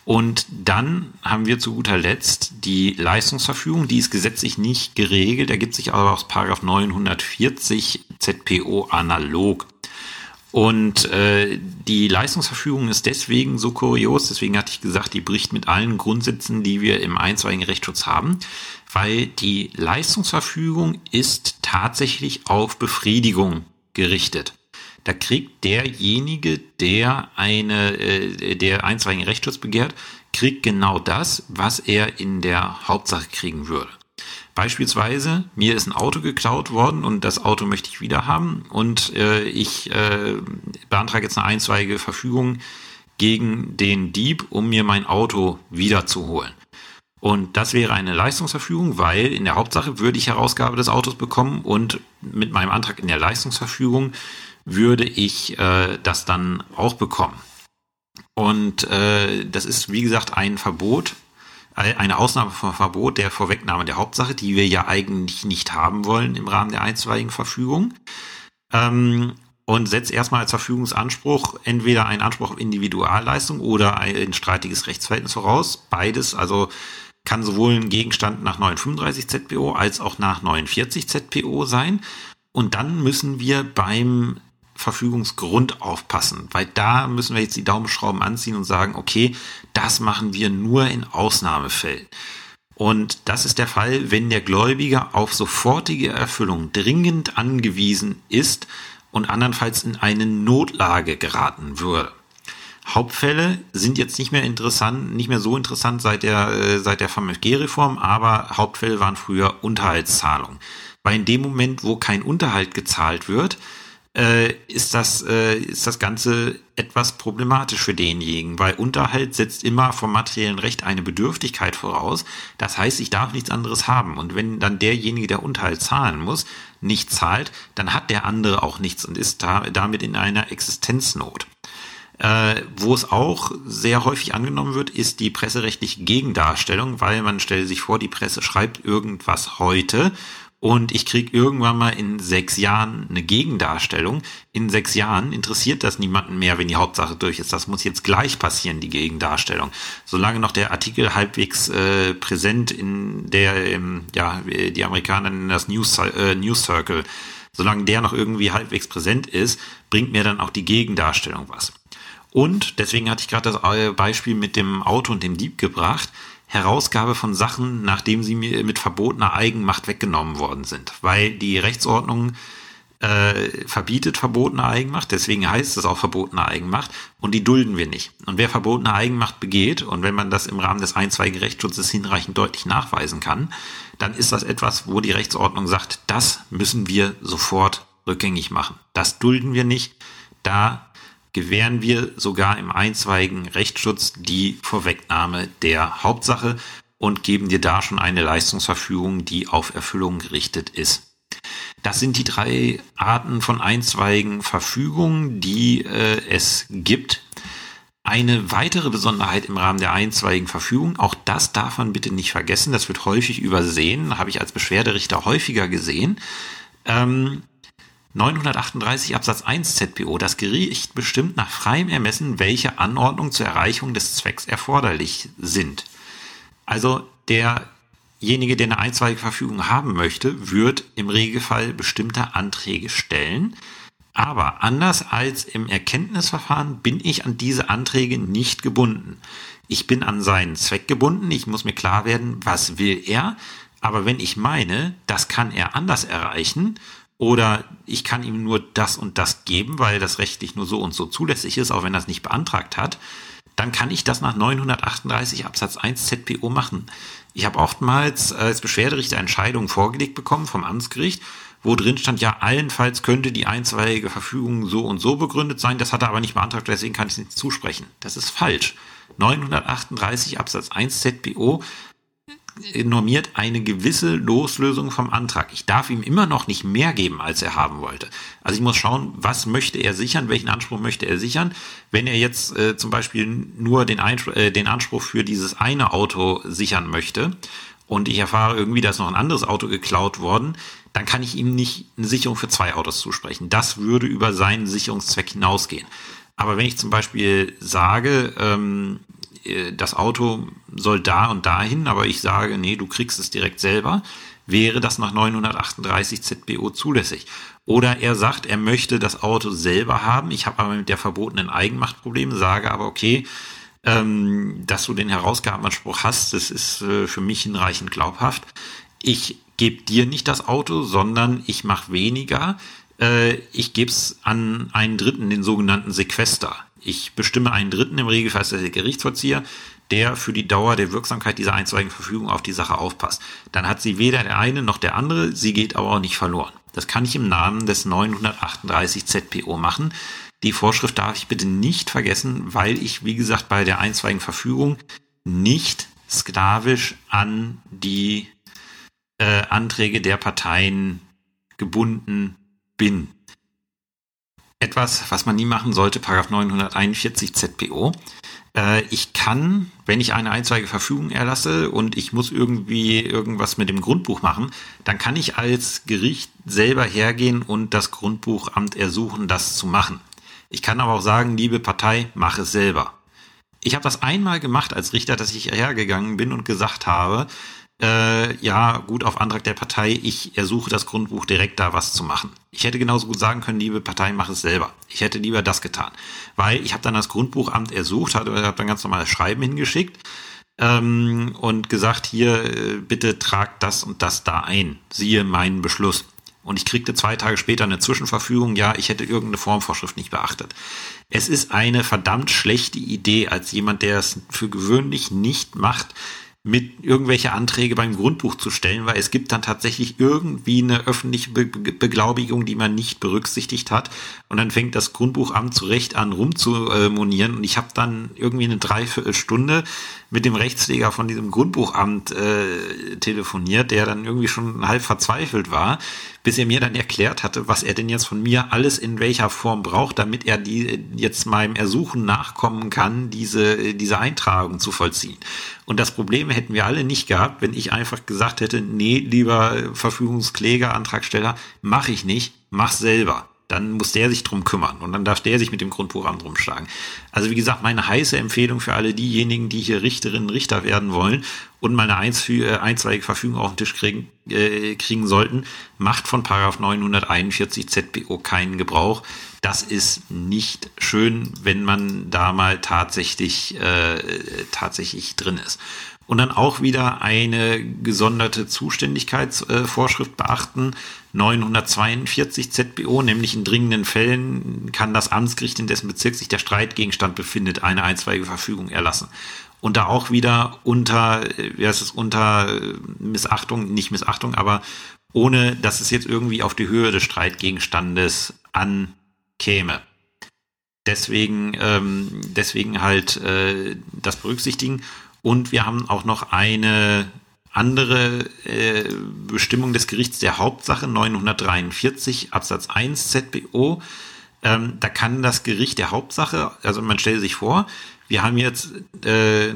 Und dann haben wir zu guter Letzt die Leistungsverfügung, die ist gesetzlich nicht geregelt, ergibt sich aber aus Paragraph 940 ZPO analog. Und äh, die Leistungsverfügung ist deswegen so kurios, deswegen hatte ich gesagt, die bricht mit allen Grundsätzen, die wir im einstweiligen Rechtsschutz haben, weil die Leistungsverfügung ist tatsächlich auf Befriedigung gerichtet. Da kriegt derjenige, der eine, äh, der einstweiligen Rechtsschutz begehrt, kriegt genau das, was er in der Hauptsache kriegen würde. Beispielsweise, mir ist ein Auto geklaut worden und das Auto möchte ich wieder haben und äh, ich äh, beantrage jetzt eine einstweilige Verfügung gegen den Dieb, um mir mein Auto wiederzuholen. Und das wäre eine Leistungsverfügung, weil in der Hauptsache würde ich Herausgabe des Autos bekommen und mit meinem Antrag in der Leistungsverfügung würde ich äh, das dann auch bekommen. Und äh, das ist, wie gesagt, ein Verbot, eine Ausnahme vom Verbot der Vorwegnahme der Hauptsache, die wir ja eigentlich nicht haben wollen im Rahmen der einstweiligen Verfügung. Ähm, und setzt erstmal als Verfügungsanspruch entweder einen Anspruch auf Individualleistung oder ein streitiges Rechtsverhältnis voraus. Beides, also kann sowohl ein Gegenstand nach 935 ZPO als auch nach 49 ZPO sein. Und dann müssen wir beim Verfügungsgrund aufpassen, weil da müssen wir jetzt die Daumenschrauben anziehen und sagen, okay, das machen wir nur in Ausnahmefällen. Und das ist der Fall, wenn der Gläubiger auf sofortige Erfüllung dringend angewiesen ist und andernfalls in eine Notlage geraten würde. Hauptfälle sind jetzt nicht mehr interessant, nicht mehr so interessant seit der, äh, seit der VMFG-Reform, aber Hauptfälle waren früher Unterhaltszahlungen. Weil in dem Moment, wo kein Unterhalt gezahlt wird, äh, ist das äh, ist das Ganze etwas problematisch für denjenigen, weil Unterhalt setzt immer vom materiellen Recht eine Bedürftigkeit voraus. Das heißt, ich darf nichts anderes haben. Und wenn dann derjenige, der Unterhalt zahlen muss, nicht zahlt, dann hat der andere auch nichts und ist da, damit in einer Existenznot. Äh, wo es auch sehr häufig angenommen wird, ist die presserechtliche Gegendarstellung, weil man stellt sich vor, die Presse schreibt irgendwas heute und ich krieg irgendwann mal in sechs Jahren eine Gegendarstellung. In sechs Jahren interessiert das niemanden mehr, wenn die Hauptsache durch ist. Das muss jetzt gleich passieren, die Gegendarstellung. Solange noch der Artikel halbwegs äh, präsent in der, ähm, ja, die Amerikaner nennen das News, äh, News Circle, solange der noch irgendwie halbwegs präsent ist, bringt mir dann auch die Gegendarstellung was. Und deswegen hatte ich gerade das äh, Beispiel mit dem Auto und dem Dieb gebracht Herausgabe von Sachen, nachdem sie mir mit verbotener Eigenmacht weggenommen worden sind. Weil die Rechtsordnung äh, verbietet verbotene Eigenmacht, deswegen heißt es auch verbotene Eigenmacht und die dulden wir nicht. Und wer verbotene Eigenmacht begeht und wenn man das im Rahmen des einstweiligen Rechtsschutzes hinreichend deutlich nachweisen kann, dann ist das etwas, wo die Rechtsordnung sagt, das müssen wir sofort rückgängig machen. Das dulden wir nicht. Da gewähren wir sogar im einstweiligen Rechtsschutz die Vorwegnahme der Hauptsache und geben dir da schon eine Leistungsverfügung, die auf Erfüllung gerichtet ist. Das sind die drei Arten von einstweiligen Verfügungen, die äh, es gibt. Eine weitere Besonderheit im Rahmen der einstweiligen Verfügung, auch das darf man bitte nicht vergessen, das wird häufig übersehen, habe ich als Beschwerderichter häufiger gesehen. Ähm, 938 Absatz 1 ZPO. Das Gericht bestimmt nach freiem Ermessen, welche Anordnungen zur Erreichung des Zwecks erforderlich sind. Also derjenige, der eine einstweilige Verfügung haben möchte, wird im Regelfall bestimmte Anträge stellen. Aber anders als im Erkenntnisverfahren bin ich an diese Anträge nicht gebunden. Ich bin an seinen Zweck gebunden. Ich muss mir klar werden, was will er. Aber wenn ich meine, das kann er anders erreichen oder ich kann ihm nur das und das geben, weil das rechtlich nur so und so zulässig ist, auch wenn er es nicht beantragt hat, dann kann ich das nach 938 Absatz 1 ZPO machen. Ich habe oftmals als Beschwerderichter Entscheidungen vorgelegt bekommen vom Amtsgericht, wo drin stand, ja, allenfalls könnte die einstweilige Verfügung so und so begründet sein, das hat er aber nicht beantragt, deswegen kann ich es nicht zusprechen. Das ist falsch. 938 Absatz 1 ZPO normiert eine gewisse Loslösung vom Antrag. Ich darf ihm immer noch nicht mehr geben, als er haben wollte. Also ich muss schauen, was möchte er sichern, welchen Anspruch möchte er sichern. Wenn er jetzt äh, zum Beispiel nur den, äh, den Anspruch für dieses eine Auto sichern möchte und ich erfahre irgendwie, da ist noch ein anderes Auto geklaut worden, dann kann ich ihm nicht eine Sicherung für zwei Autos zusprechen. Das würde über seinen Sicherungszweck hinausgehen. Aber wenn ich zum Beispiel sage, ähm, äh, das Auto soll da und dahin, aber ich sage, nee, du kriegst es direkt selber, wäre das nach 938 ZBO zulässig. Oder er sagt, er möchte das Auto selber haben, ich habe aber mit der verbotenen Eigenmacht Probleme, sage aber, okay, ähm, dass du den Herausgabenanspruch hast, das ist äh, für mich hinreichend glaubhaft. Ich gebe dir nicht das Auto, sondern ich mache weniger. Äh, ich gebe es an einen Dritten, den sogenannten Sequester. Ich bestimme einen Dritten, im Regelfall ist der Gerichtsvollzieher, der für die Dauer der Wirksamkeit dieser einstweiligen Verfügung auf die Sache aufpasst. Dann hat sie weder der eine noch der andere, sie geht aber auch nicht verloren. Das kann ich im Namen des 938 ZPO machen. Die Vorschrift darf ich bitte nicht vergessen, weil ich, wie gesagt, bei der einstweiligen Verfügung nicht sklavisch an die äh, Anträge der Parteien gebunden bin etwas, was man nie machen sollte, Paragraph 941 ZPO. Äh, ich kann, wenn ich eine einzweige Verfügung erlasse und ich muss irgendwie irgendwas mit dem Grundbuch machen, dann kann ich als Gericht selber hergehen und das Grundbuchamt ersuchen, das zu machen. Ich kann aber auch sagen, liebe Partei, mach es selber. Ich habe das einmal gemacht als Richter, dass ich hergegangen bin und gesagt habe, äh, ja, gut, auf Antrag der Partei, ich ersuche das Grundbuch direkt da was zu machen. Ich hätte genauso gut sagen können, liebe Partei, mach es selber. Ich hätte lieber das getan. Weil ich habe dann das Grundbuchamt ersucht, habe hab dann ganz normales Schreiben hingeschickt ähm, und gesagt, hier, äh, bitte tragt das und das da ein. Siehe meinen Beschluss. Und ich kriegte zwei Tage später eine Zwischenverfügung, ja, ich hätte irgendeine Formvorschrift nicht beachtet. Es ist eine verdammt schlechte Idee, als jemand, der es für gewöhnlich nicht macht, mit irgendwelche Anträge beim Grundbuch zu stellen, weil es gibt dann tatsächlich irgendwie eine öffentliche Be Beglaubigung, die man nicht berücksichtigt hat. Und dann fängt das Grundbuchamt zu Recht an rumzumonieren. Und ich habe dann irgendwie eine Dreiviertelstunde mit dem Rechtspfleger von diesem Grundbuchamt äh, telefoniert, der dann irgendwie schon halb verzweifelt war, bis er mir dann erklärt hatte, was er denn jetzt von mir alles in welcher Form braucht, damit er die jetzt meinem Ersuchen nachkommen kann, diese, diese Eintragung zu vollziehen. Und das Problem hätten wir alle nicht gehabt, wenn ich einfach gesagt hätte, nee, lieber Verfügungskläger, Antragsteller, mach ich nicht, mach selber dann muss der sich drum kümmern und dann darf der sich mit dem Grundbuchamt rumschlagen. Also wie gesagt, meine heiße Empfehlung für alle diejenigen, die hier Richterinnen, Richter werden wollen und mal eine äh, einstweilige Verfügung auf den Tisch kriegen, äh, kriegen sollten, macht von Paragraph 941 ZBO keinen Gebrauch. Das ist nicht schön, wenn man da mal tatsächlich, äh, tatsächlich drin ist und dann auch wieder eine gesonderte Zuständigkeitsvorschrift beachten. 942 ZBO, nämlich in dringenden Fällen kann das Amtsgericht, in dessen Bezirk sich der Streitgegenstand befindet, eine einstweilige Verfügung erlassen. Und da auch wieder unter, wie heißt es, unter Missachtung, nicht Missachtung, aber ohne, dass es jetzt irgendwie auf die Höhe des Streitgegenstandes ankäme. Deswegen, ähm, deswegen halt äh, das berücksichtigen. Und wir haben auch noch eine andere äh, Bestimmung des Gerichts der Hauptsache 943 Absatz 1 ZBO. Ähm, da kann das Gericht der Hauptsache, also man stellt sich vor, wir haben jetzt äh,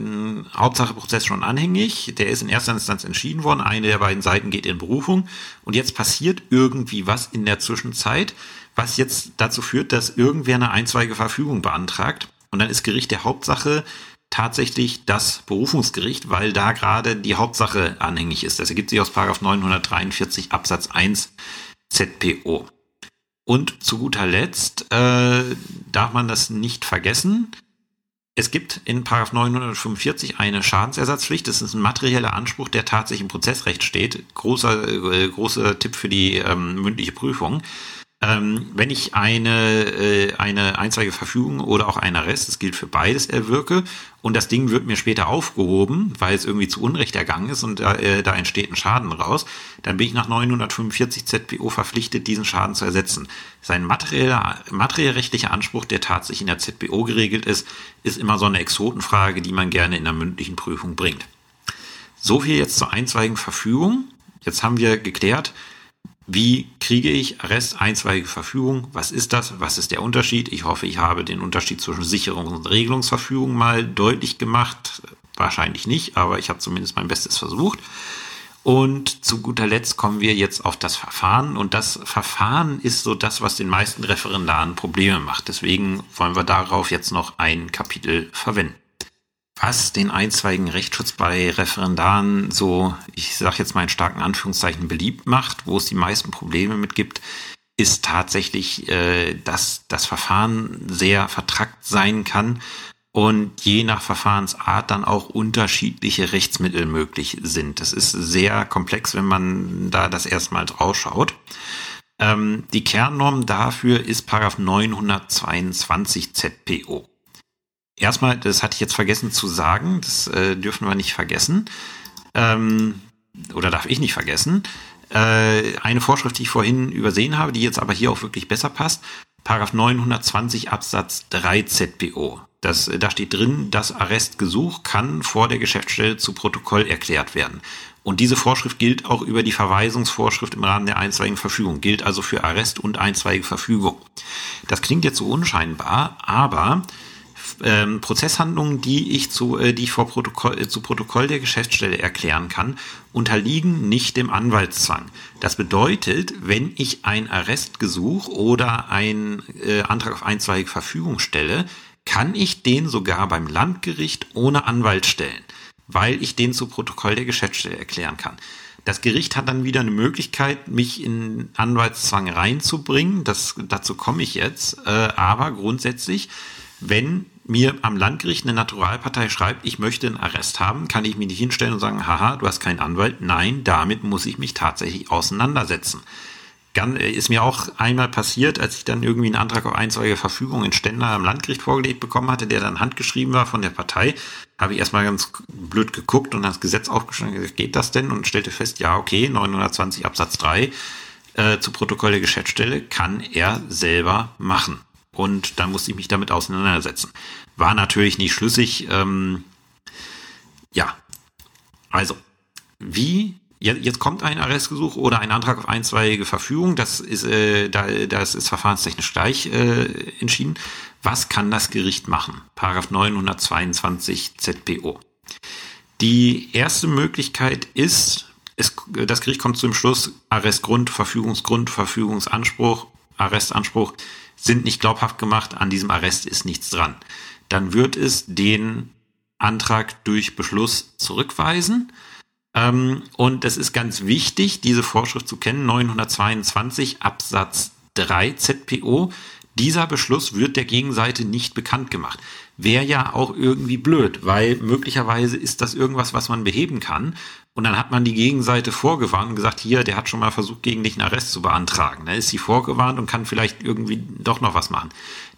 Hauptsacheprozess schon anhängig, der ist in erster Instanz entschieden worden, eine der beiden Seiten geht in Berufung. Und jetzt passiert irgendwie was in der Zwischenzeit, was jetzt dazu führt, dass irgendwer eine einzweige Verfügung beantragt. Und dann ist Gericht der Hauptsache tatsächlich das Berufungsgericht, weil da gerade die Hauptsache anhängig ist. Das ergibt sich aus 943 Absatz 1 ZPO. Und zu guter Letzt äh, darf man das nicht vergessen. Es gibt in 945 eine Schadensersatzpflicht. Das ist ein materieller Anspruch, der tatsächlich im Prozessrecht steht. Großer, äh, großer Tipp für die ähm, mündliche Prüfung. Ähm, wenn ich eine, äh, eine einzweige Verfügung oder auch einen Arrest, das gilt für beides, erwirke und das Ding wird mir später aufgehoben, weil es irgendwie zu Unrecht ergangen ist und da, äh, da entsteht ein Schaden raus, dann bin ich nach 945 ZPO verpflichtet, diesen Schaden zu ersetzen. Sein materieller, materiellrechtlicher Anspruch, der tatsächlich in der ZPO geregelt ist, ist immer so eine Exotenfrage, die man gerne in der mündlichen Prüfung bringt. So viel jetzt zur einstweiligen Verfügung. Jetzt haben wir geklärt, wie kriege ich Arrest einstweilige Verfügung? Was ist das? Was ist der Unterschied? Ich hoffe, ich habe den Unterschied zwischen Sicherungs- und Regelungsverfügung mal deutlich gemacht. Wahrscheinlich nicht, aber ich habe zumindest mein Bestes versucht. Und zu guter Letzt kommen wir jetzt auf das Verfahren. Und das Verfahren ist so das, was den meisten Referendaren Probleme macht. Deswegen wollen wir darauf jetzt noch ein Kapitel verwenden. Was den einstweiligen Rechtsschutz bei Referendaren so, ich sage jetzt mal in starken Anführungszeichen, beliebt macht, wo es die meisten Probleme mit gibt, ist tatsächlich, äh, dass das Verfahren sehr vertrackt sein kann und je nach Verfahrensart dann auch unterschiedliche Rechtsmittel möglich sind. Das ist sehr komplex, wenn man da das erstmal drauf schaut. Ähm, die Kernnorm dafür ist Paragraph 922 ZPO. Erstmal, das hatte ich jetzt vergessen zu sagen, das äh, dürfen wir nicht vergessen. Ähm, oder darf ich nicht vergessen. Äh, eine Vorschrift, die ich vorhin übersehen habe, die jetzt aber hier auch wirklich besser passt. Paragraph 920 Absatz 3 ZPO. Das, da steht drin, das Arrestgesuch kann vor der Geschäftsstelle zu Protokoll erklärt werden. Und diese Vorschrift gilt auch über die Verweisungsvorschrift im Rahmen der einstweiligen Verfügung, gilt also für Arrest und einstweilige Verfügung. Das klingt jetzt so unscheinbar, aber ähm, Prozesshandlungen, die ich zu, äh, die ich vor Protokoll, äh, zu Protokoll der Geschäftsstelle erklären kann, unterliegen nicht dem Anwaltszwang. Das bedeutet, wenn ich ein Arrestgesuch oder einen äh, Antrag auf einstweilige Verfügung stelle, kann ich den sogar beim Landgericht ohne Anwalt stellen, weil ich den zu Protokoll der Geschäftsstelle erklären kann. Das Gericht hat dann wieder eine Möglichkeit, mich in Anwaltszwang reinzubringen. Das, dazu komme ich jetzt. Äh, aber grundsätzlich, wenn mir am Landgericht eine Naturalpartei schreibt, ich möchte einen Arrest haben, kann ich mich nicht hinstellen und sagen, haha, du hast keinen Anwalt. Nein, damit muss ich mich tatsächlich auseinandersetzen. Äh, ist mir auch einmal passiert, als ich dann irgendwie einen Antrag auf einstweilige Verfügung in Stendal am Landgericht vorgelegt bekommen hatte, der dann handgeschrieben war von der Partei, habe ich erstmal ganz blöd geguckt und das Gesetz aufgeschrieben, geht das denn? Und stellte fest, ja, okay, 920 Absatz 3 äh, zu Protokoll der Geschäftsstelle kann er selber machen. Und dann musste ich mich damit auseinandersetzen. War natürlich nicht schlüssig. Ähm, ja, also, wie Jetzt kommt ein Arrestgesuch oder ein Antrag auf einstweilige Verfügung. Das ist, äh, da, das ist verfahrenstechnisch gleich äh, entschieden. Was kann das Gericht machen? Paragraph 922 ZPO. Die erste Möglichkeit ist, es, das Gericht kommt zum Schluss, Arrestgrund, Verfügungsgrund, Verfügungsanspruch, Arrestanspruch sind nicht glaubhaft gemacht, an diesem Arrest ist nichts dran. Dann wird es den Antrag durch Beschluss zurückweisen ähm, und es ist ganz wichtig, diese Vorschrift zu kennen, 922 Absatz 3 ZPO. Dieser Beschluss wird der Gegenseite nicht bekannt gemacht. Wäre ja auch irgendwie blöd, weil möglicherweise ist das irgendwas, was man beheben kann. Und dann hat man die Gegenseite vorgewarnt und gesagt, hier, der hat schon mal versucht, gegen dich einen Arrest zu beantragen. Da ist sie vorgewarnt und kann vielleicht irgendwie doch noch was machen.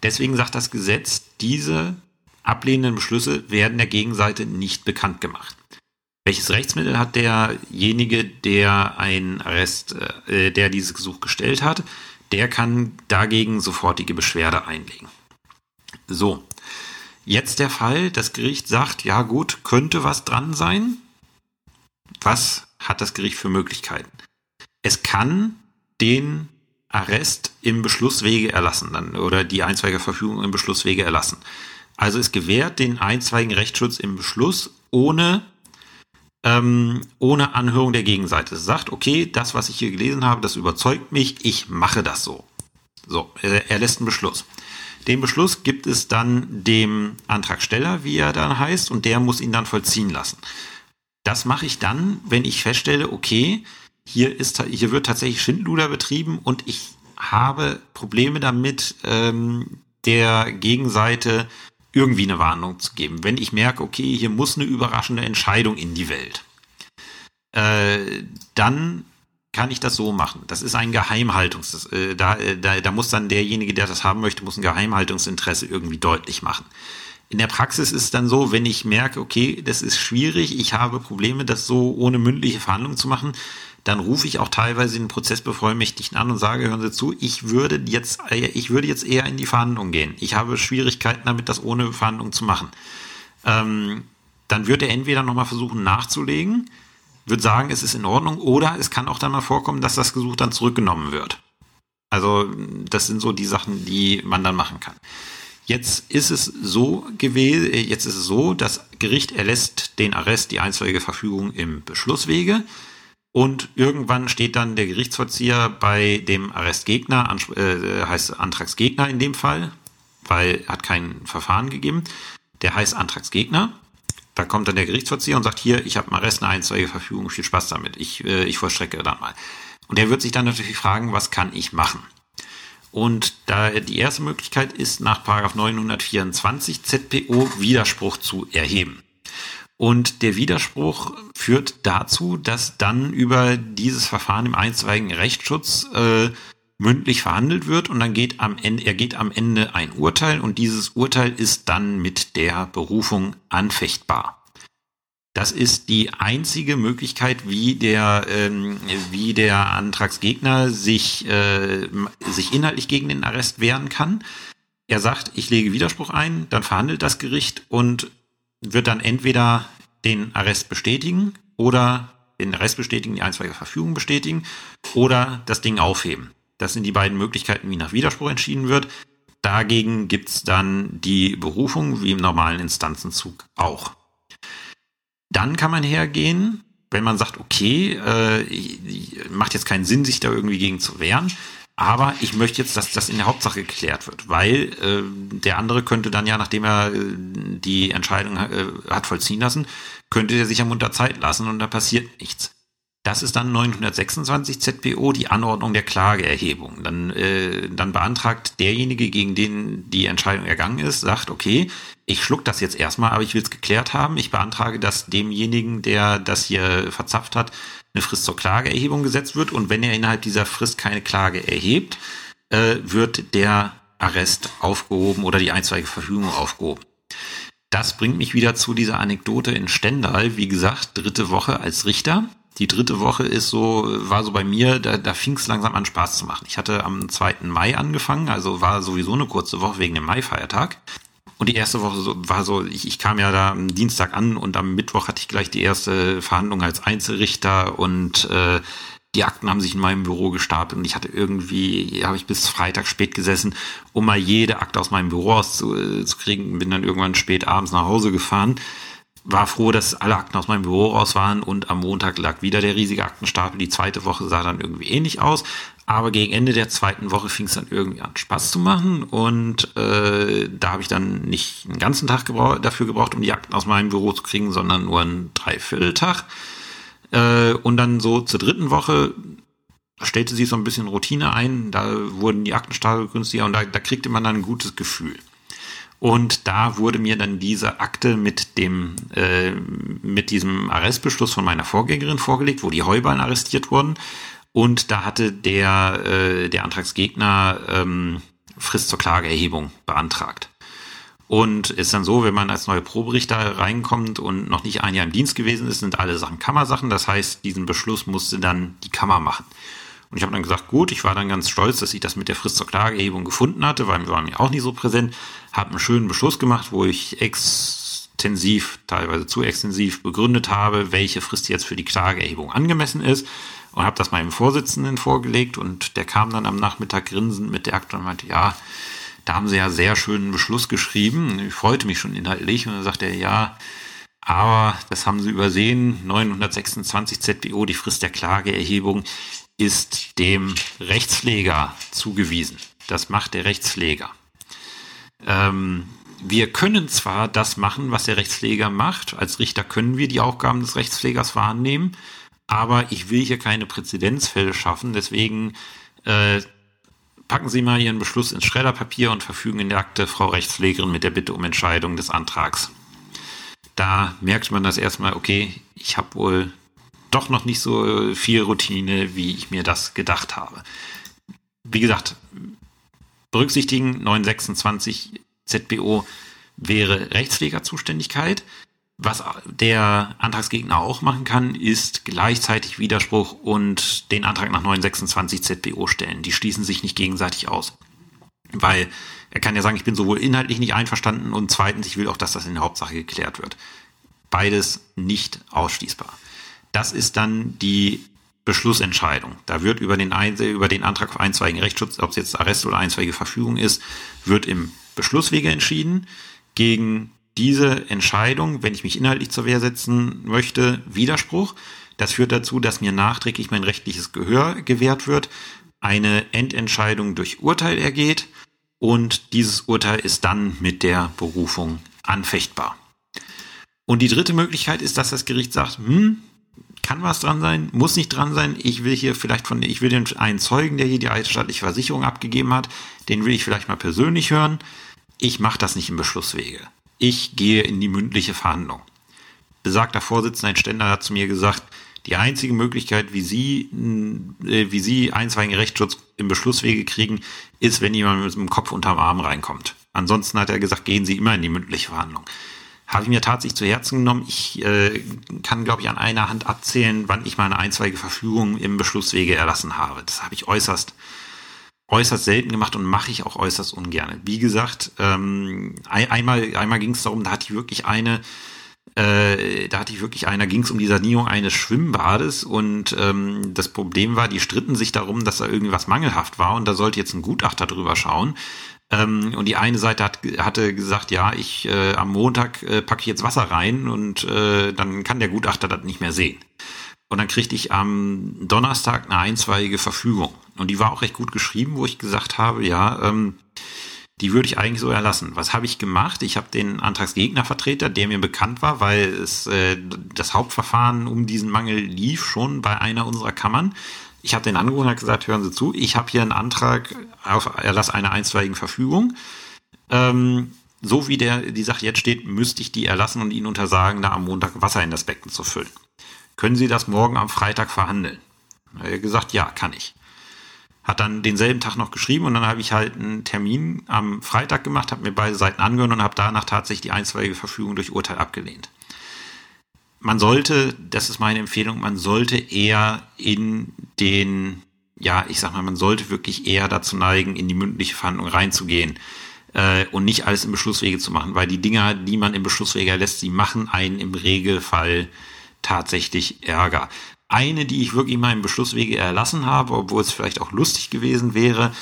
Deswegen sagt das Gesetz, diese ablehnenden Beschlüsse werden der Gegenseite nicht bekannt gemacht. Welches Rechtsmittel hat derjenige, der ein Arrest, äh, der dieses Gesuch gestellt hat? Der kann dagegen sofortige Beschwerde einlegen. So. Jetzt der Fall, das Gericht sagt, ja gut, könnte was dran sein. Was hat das Gericht für Möglichkeiten? Es kann den Arrest im Beschlusswege erlassen dann, oder die einstweilige Verfügung im Beschlusswege erlassen. Also es gewährt den einstweiligen Rechtsschutz im Beschluss ohne ähm, ohne Anhörung der Gegenseite. Sagt, okay, das, was ich hier gelesen habe, das überzeugt mich, ich mache das so. So, er, er lässt einen Beschluss. Den Beschluss gibt es dann dem Antragsteller, wie er dann heißt, und der muss ihn dann vollziehen lassen. Das mache ich dann, wenn ich feststelle, okay, hier, ist, hier wird tatsächlich Schindluder betrieben und ich habe Probleme damit, ähm, der Gegenseite irgendwie eine Warnung zu geben. Wenn ich merke, okay, hier muss eine überraschende Entscheidung in die Welt, äh, dann kann ich das so machen. Das ist ein Geheimhaltungs, äh, da, äh, da, da muss dann derjenige, der das haben möchte, muss ein Geheimhaltungsinteresse irgendwie deutlich machen. In der Praxis ist es dann so, wenn ich merke, okay, das ist schwierig, ich habe Probleme, das so ohne mündliche Verhandlungen zu machen, dann rufe ich auch teilweise den Prozessbevollmächtigten an und sage, hören Sie zu, ich würde jetzt, ich würde jetzt eher in die Verhandlung gehen. Ich habe Schwierigkeiten damit, das ohne Verhandlung zu machen. Ähm, dann wird er entweder nochmal versuchen nachzulegen, wird sagen, es ist in Ordnung, oder es kann auch dann mal vorkommen, dass das Gesuch dann zurückgenommen wird. Also das sind so die Sachen, die man dann machen kann. Jetzt ist es so gewesen, äh, jetzt ist es so, das Gericht erlässt den Arrest, die einstweilige Verfügung im Beschlusswege. Und irgendwann steht dann der Gerichtsvollzieher bei dem Arrestgegner, äh, heißt Antragsgegner in dem Fall, weil hat kein Verfahren gegeben. Der heißt Antragsgegner. Da kommt dann der Gerichtsvollzieher und sagt, hier, ich habe einen Arrest, eine einstweilige Verfügung, viel Spaß damit. Ich, äh, ich vollstrecke dann mal. Und der wird sich dann natürlich fragen, was kann ich machen? Und da die erste Möglichkeit ist, nach 924 ZPO Widerspruch zu erheben. Und der Widerspruch führt dazu, dass dann über dieses Verfahren im einstweiligen Rechtsschutz äh, mündlich verhandelt wird und dann geht am Ende, er geht am Ende ein Urteil und dieses Urteil ist dann mit der Berufung anfechtbar. Das ist die einzige Möglichkeit, wie der, ähm, wie der Antragsgegner sich, äh, sich inhaltlich gegen den Arrest wehren kann. Er sagt, ich lege Widerspruch ein, dann verhandelt das Gericht und wird dann entweder den Arrest bestätigen oder den Arrest bestätigen, die einstweilige Verfügung bestätigen oder das Ding aufheben. Das sind die beiden Möglichkeiten, wie nach Widerspruch entschieden wird. Dagegen gibt's dann die Berufung, wie im normalen Instanzenzug auch. Dann kann man hergehen, wenn man sagt, okay, äh, macht jetzt keinen Sinn, sich da irgendwie gegen zu wehren, aber ich möchte jetzt, dass das in der Hauptsache geklärt wird, weil äh, der andere könnte dann ja, nachdem er äh, die Entscheidung äh, hat vollziehen lassen, könnte er sich am unter Zeit lassen und da passiert nichts. Das ist dann 926 ZPO, die Anordnung der Klageerhebung. Dann, äh, dann beantragt derjenige, gegen den die Entscheidung ergangen ist, sagt, okay, ich schluck das jetzt erstmal, aber ich will es geklärt haben. Ich beantrage, dass demjenigen, der das hier verzapft hat, eine Frist zur Klageerhebung gesetzt wird. Und wenn er innerhalb dieser Frist keine Klage erhebt, äh, wird der Arrest aufgehoben oder die einstweilige Verfügung aufgehoben. Das bringt mich wieder zu dieser Anekdote in Stendal. Wie gesagt, dritte Woche als Richter die dritte Woche ist so, war so bei mir, da, da fing es langsam an Spaß zu machen. Ich hatte am 2. Mai angefangen, also war sowieso eine kurze Woche wegen dem Mai-Feiertag. Und die erste Woche so, war so, ich, ich kam ja da am Dienstag an und am Mittwoch hatte ich gleich die erste Verhandlung als Einzelrichter und äh, die Akten haben sich in meinem Büro gestapelt und ich hatte irgendwie, habe ich bis Freitag spät gesessen, um mal jede Akte aus meinem Büro auszukriegen. Bin dann irgendwann spät abends nach Hause gefahren war froh, dass alle Akten aus meinem Büro raus waren und am Montag lag wieder der riesige Aktenstapel. Die zweite Woche sah dann irgendwie ähnlich aus, aber gegen Ende der zweiten Woche fing es dann irgendwie an Spaß zu machen und äh, da habe ich dann nicht einen ganzen Tag gebrauch dafür gebraucht, um die Akten aus meinem Büro zu kriegen, sondern nur einen Dreivierteltag. Äh, und dann so zur dritten Woche stellte sich so ein bisschen Routine ein, da wurden die Aktenstapel günstiger und da, da kriegte man dann ein gutes Gefühl. Und da wurde mir dann diese Akte mit dem äh, mit diesem Arrestbeschluss von meiner Vorgängerin vorgelegt, wo die Heuballen arrestiert wurden. Und da hatte der äh, der Antragsgegner ähm, Frist zur Klageerhebung beantragt. Und ist dann so, wenn man als neue Proberichter reinkommt und noch nicht ein Jahr im Dienst gewesen ist, sind alle Sachen Kammersachen. Das heißt, diesen Beschluss musste dann die Kammer machen. Und ich habe dann gesagt, gut, ich war dann ganz stolz, dass ich das mit der Frist zur Klageerhebung gefunden hatte, weil wir waren mir auch nicht so präsent, habe einen schönen Beschluss gemacht, wo ich extensiv, teilweise zu extensiv begründet habe, welche Frist jetzt für die Klageerhebung angemessen ist und habe das meinem Vorsitzenden vorgelegt und der kam dann am Nachmittag grinsend mit der Akte und meinte, ja, da haben sie ja sehr schönen Beschluss geschrieben. Ich freute mich schon inhaltlich und dann sagte er, ja, aber das haben sie übersehen, 926 ZBO, die Frist der Klageerhebung, ist dem Rechtspfleger zugewiesen. Das macht der Rechtspfleger. Ähm, wir können zwar das machen, was der Rechtspfleger macht. Als Richter können wir die Aufgaben des Rechtspflegers wahrnehmen, aber ich will hier keine Präzedenzfälle schaffen. Deswegen äh, packen Sie mal Ihren Beschluss ins Schredderpapier und verfügen in der Akte Frau Rechtspflegerin mit der Bitte um Entscheidung des Antrags. Da merkt man das erstmal, okay, ich habe wohl doch noch nicht so viel Routine, wie ich mir das gedacht habe. Wie gesagt, berücksichtigen 926 ZBO wäre Rechtspflegerzuständigkeit. Was der Antragsgegner auch machen kann, ist gleichzeitig Widerspruch und den Antrag nach 926 ZBO stellen. Die schließen sich nicht gegenseitig aus. Weil er kann ja sagen, ich bin sowohl inhaltlich nicht einverstanden und zweitens, ich will auch, dass das in der Hauptsache geklärt wird Beides nicht ausschließbar. Das ist dann die Beschlussentscheidung. Da wird über den, über den Antrag auf einstweiligen Rechtsschutz, ob es jetzt Arrest oder einstweilige Verfügung ist, wird im Beschlusswege entschieden. Gegen diese Entscheidung, wenn ich mich inhaltlich zur Wehr setzen möchte, Widerspruch. Das führt dazu, dass mir nachträglich mein rechtliches Gehör gewährt wird, eine Endentscheidung durch Urteil ergeht und dieses Urteil ist dann mit der Berufung anfechtbar. Und die dritte Möglichkeit ist, dass das Gericht sagt, hm, kann was dran sein, muss nicht dran sein. Ich will hier vielleicht von, ich will den einen Zeugen, der hier die eidesstattliche Versicherung abgegeben hat, den will ich vielleicht mal persönlich hören. Ich mache das nicht im Beschlusswege. Ich gehe in die mündliche Verhandlung. Besagter Vorsitzender, ein Ständer, hat zu mir gesagt, die einzige Möglichkeit, wie Sie, äh, wie Sie einstweiligen Rechtsschutz im Beschlusswege kriegen, ist, wenn jemand mit dem Kopf unterm Arm reinkommt. Ansonsten hat er gesagt, gehen Sie immer in die mündliche Verhandlung. Habe ich mir tatsächlich zu Herzen genommen. Ich äh, kann, glaube ich, an einer Hand abzählen, wann ich meine einstweilige Verfügung im Beschlusswege erlassen habe. Das habe ich äußerst äußerst selten gemacht und mache ich auch äußerst ungern. Wie gesagt, ähm, einmal, einmal ging es darum, da hatte ich wirklich eine äh, da hatte ich wirklich einer, ging es um die Sanierung eines Schwimmbades und ähm, das Problem war, die stritten sich darum, dass da irgendwas mangelhaft war und da sollte jetzt ein Gutachter drüber schauen. Ähm, und die eine Seite hat, hatte gesagt, ja, ich äh, am Montag äh, packe ich jetzt Wasser rein und äh, dann kann der Gutachter das nicht mehr sehen. Und dann kriegte ich am Donnerstag eine einstweilige Verfügung. Und die war auch recht gut geschrieben, wo ich gesagt habe, ja, ähm, die würde ich eigentlich so erlassen. Was habe ich gemacht? Ich habe den Antragsgegnervertreter, der mir bekannt war, weil es äh, das Hauptverfahren um diesen Mangel lief schon bei einer unserer Kammern. Ich habe den angerufen und gesagt, hören Sie zu, ich habe hier einen Antrag auf Erlass einer einstweiligen Verfügung. Ähm, so wie der, die Sache jetzt steht, müsste ich die erlassen und Ihnen untersagen, da am Montag Wasser in das Becken zu füllen. Können Sie das morgen am Freitag verhandeln? Er hat gesagt, ja, kann ich hat dann denselben Tag noch geschrieben und dann habe ich halt einen Termin am Freitag gemacht, habe mir beide Seiten angehört und habe danach tatsächlich die einstweilige Verfügung durch Urteil abgelehnt. Man sollte, das ist meine Empfehlung, man sollte eher in den, ja, ich sag mal, man sollte wirklich eher dazu neigen, in die mündliche Verhandlung reinzugehen äh, und nicht alles im Beschlusswege zu machen, weil die Dinger, die man im Beschlusswege lässt, die machen einen im Regelfall tatsächlich Ärger. Eine, die ich wirklich mal im Beschlusswege erlassen habe, obwohl es vielleicht auch lustig gewesen wäre,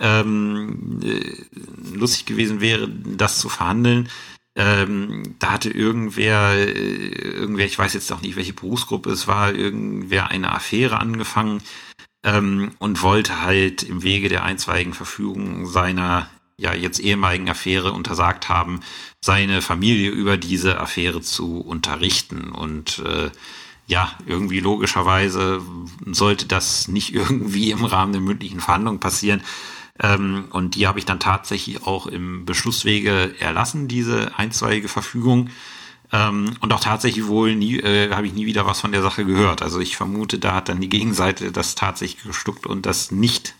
ähm, äh, lustig gewesen wäre, das zu verhandeln. Ähm, da hatte irgendwer, äh, irgendwer, ich weiß jetzt auch nicht, welche Berufsgruppe es war, irgendwer eine Affäre angefangen ähm, und wollte halt im Wege der einstweiligen Verfügung seiner ja jetzt ehemaligen Affäre untersagt haben, seine Familie über diese Affäre zu unterrichten und äh, ja, irgendwie logischerweise sollte das nicht irgendwie im Rahmen der mündlichen Verhandlung passieren. Ähm, und die habe ich dann tatsächlich auch im Beschlusswege erlassen, diese einstweilige Verfügung. Ähm, und auch tatsächlich wohl nie, äh, habe ich nie wieder was von der Sache gehört. Also ich vermute, da hat dann die Gegenseite das tatsächlich gestuckt und das nicht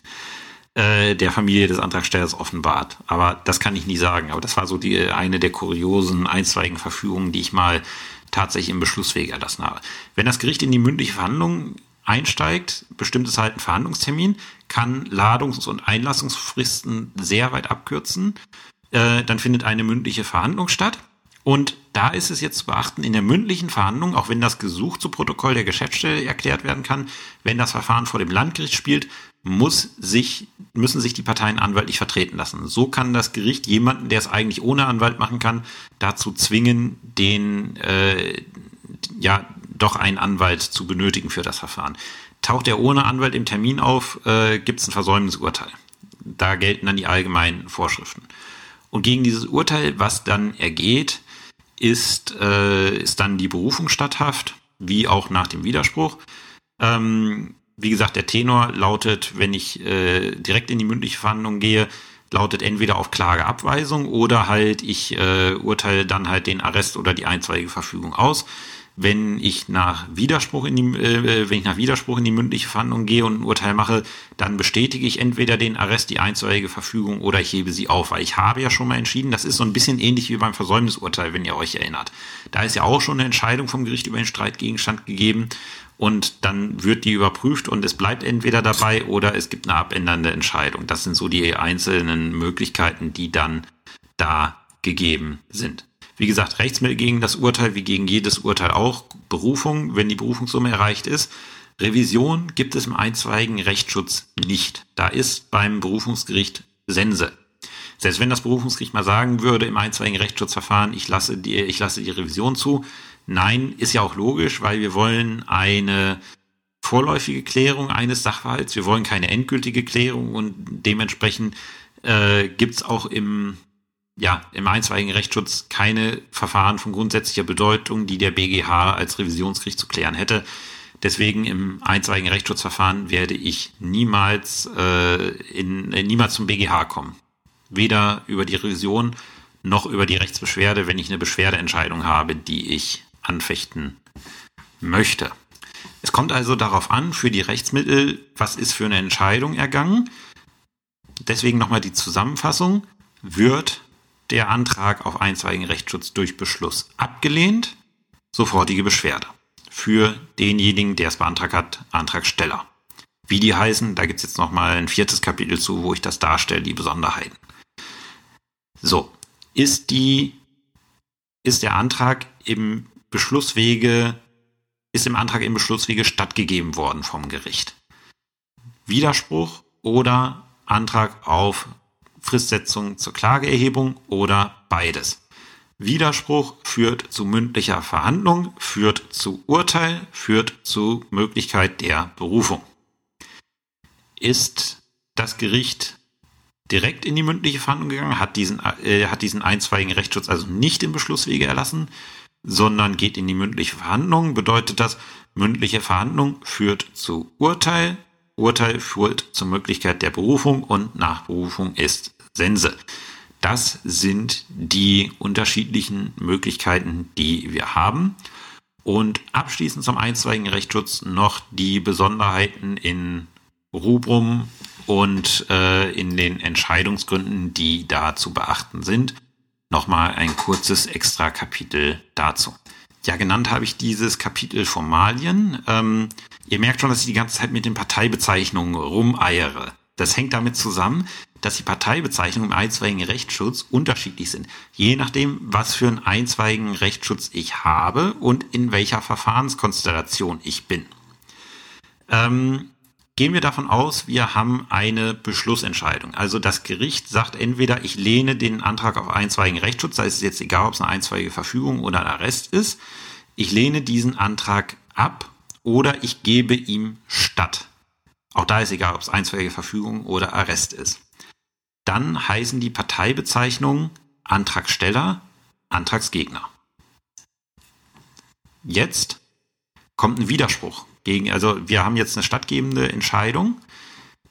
äh, der Familie des Antragstellers offenbart. Aber das kann ich nie sagen. Aber das war so die eine der kuriosen einstweiligen Verfügungen, die ich mal tatsächlich im Beschlussweg erlassen habe. Wenn das Gericht in die mündliche Verhandlung einsteigt, bestimmt es halt einen Verhandlungstermin, kann Ladungs- und Einlassungsfristen sehr weit abkürzen. Äh, dann findet eine mündliche Verhandlung statt. Und da ist es jetzt zu beachten, in der mündlichen Verhandlung, auch wenn das Gesuch zu Protokoll der Geschäftsstelle erklärt werden kann, wenn das Verfahren vor dem Landgericht spielt, muss sich, müssen sich die Parteien anwaltlich vertreten lassen. So kann das Gericht jemanden, der es eigentlich ohne Anwalt machen kann, dazu zwingen, den, äh, ja, doch einen Anwalt zu benötigen für das Verfahren. Taucht er ohne Anwalt im Termin auf, äh, gibt es ein Versäumnisurteil. Da gelten dann die allgemeinen Vorschriften. Und gegen dieses Urteil, was dann ergeht, ist, äh, ist dann die Berufung statthaft, wie auch nach dem Widerspruch. Ähm, wie gesagt, der Tenor lautet, wenn ich äh, direkt in die mündliche Verhandlung gehe, lautet entweder auf Klageabweisung oder halt ich äh, urteile dann halt den Arrest oder die einstweilige Verfügung aus. Wenn ich nach Widerspruch in die, äh, wenn ich nach Widerspruch in die mündliche Verhandlung gehe und ein Urteil mache, dann bestätige ich entweder den Arrest, die einstweilige Verfügung oder ich hebe sie auf, weil ich habe ja schon mal entschieden, das ist so ein bisschen ähnlich wie beim Versäumnisurteil, wenn ihr euch erinnert. Da ist ja auch schon eine Entscheidung vom Gericht über den Streitgegenstand gegeben und dann wird die überprüft und es bleibt entweder dabei oder es gibt eine abändernde Entscheidung. Das sind so die einzelnen Möglichkeiten, die dann da gegeben sind. Wie gesagt, Rechtsmittel gegen das Urteil, wie gegen jedes Urteil auch. Berufung, wenn die Berufungssumme erreicht ist. Revision gibt es im einstweiligen Rechtsschutz nicht. Da ist beim Berufungsgericht Sense. Selbst wenn das Berufungsgericht mal sagen würde im einstweiligen Rechtsschutzverfahren, ich lasse die, ich lasse die Revision zu. Nein, ist ja auch logisch, weil wir wollen eine vorläufige Klärung eines Sachverhalts. Wir wollen keine endgültige Klärung und dementsprechend äh, gibt es auch im, ja, im einstweiligen Rechtsschutz keine Verfahren von grundsätzlicher Bedeutung, die der BGH als Revisionsgericht zu klären hätte. Deswegen im einstweiligen Rechtsschutzverfahren werde ich niemals, äh, in, äh, niemals zum BGH kommen. Weder über die Revision noch über die Rechtsbeschwerde, wenn ich eine Beschwerdeentscheidung habe, die ich anfechten möchte. Es kommt also darauf an, für die Rechtsmittel, was ist für eine Entscheidung ergangen. Deswegen nochmal die Zusammenfassung. Wird der Antrag auf einstweiligen Rechtsschutz durch Beschluss abgelehnt, sofortige Beschwerde. Für denjenigen, der es beantragt hat, Antragsteller. Wie die heißen, da gibt es jetzt nochmal ein viertes Kapitel zu, wo ich das darstelle, die Besonderheiten. So, ist die, ist der Antrag im Beschlusswege ist im Antrag im Beschlusswege stattgegeben worden vom Gericht. Widerspruch oder Antrag auf Fristsetzung zur Klageerhebung oder beides. Widerspruch führt zu mündlicher Verhandlung, führt zu Urteil, führt zu Möglichkeit der Berufung. Ist das Gericht direkt in die mündliche Verhandlung gegangen, hat diesen, äh, hat diesen einstweiligen Rechtsschutz also nicht im Beschlusswege erlassen, sondern geht in die mündliche Verhandlung, bedeutet das, mündliche Verhandlung führt zu Urteil, Urteil führt zur Möglichkeit der Berufung und Nachberufung ist Sense. Das sind die unterschiedlichen Möglichkeiten, die wir haben. Und abschließend zum einstweiligen Rechtsschutz noch die Besonderheiten in Rubrum und äh, in den Entscheidungsgründen, die da zu beachten sind nochmal ein kurzes extra Kapitel dazu. Ja, genannt habe ich dieses Kapitel Formalien. Ähm, ihr merkt schon, dass ich die ganze Zeit mit den Parteibezeichnungen rumeiere. Das hängt damit zusammen, dass die Parteibezeichnungen im einstweiligen Rechtsschutz unterschiedlich sind. Je nachdem, was für einen einstweiligen Rechtsschutz ich habe und in welcher Verfahrenskonstellation ich bin. Ähm, Gehen wir davon aus, wir haben eine Beschlussentscheidung. Also das Gericht sagt entweder, ich lehne den Antrag auf einstweiligen Rechtsschutz, sei es jetzt egal, ob es eine einstweilige Verfügung oder ein Arrest ist, ich lehne diesen Antrag ab oder ich gebe ihm statt. Auch da ist egal, ob es einstweilige Verfügung oder Arrest ist. Dann heißen die Parteibezeichnungen Antragsteller, Antragsgegner. Jetzt kommt ein Widerspruch gegen, also wir haben jetzt eine stattgebende Entscheidung.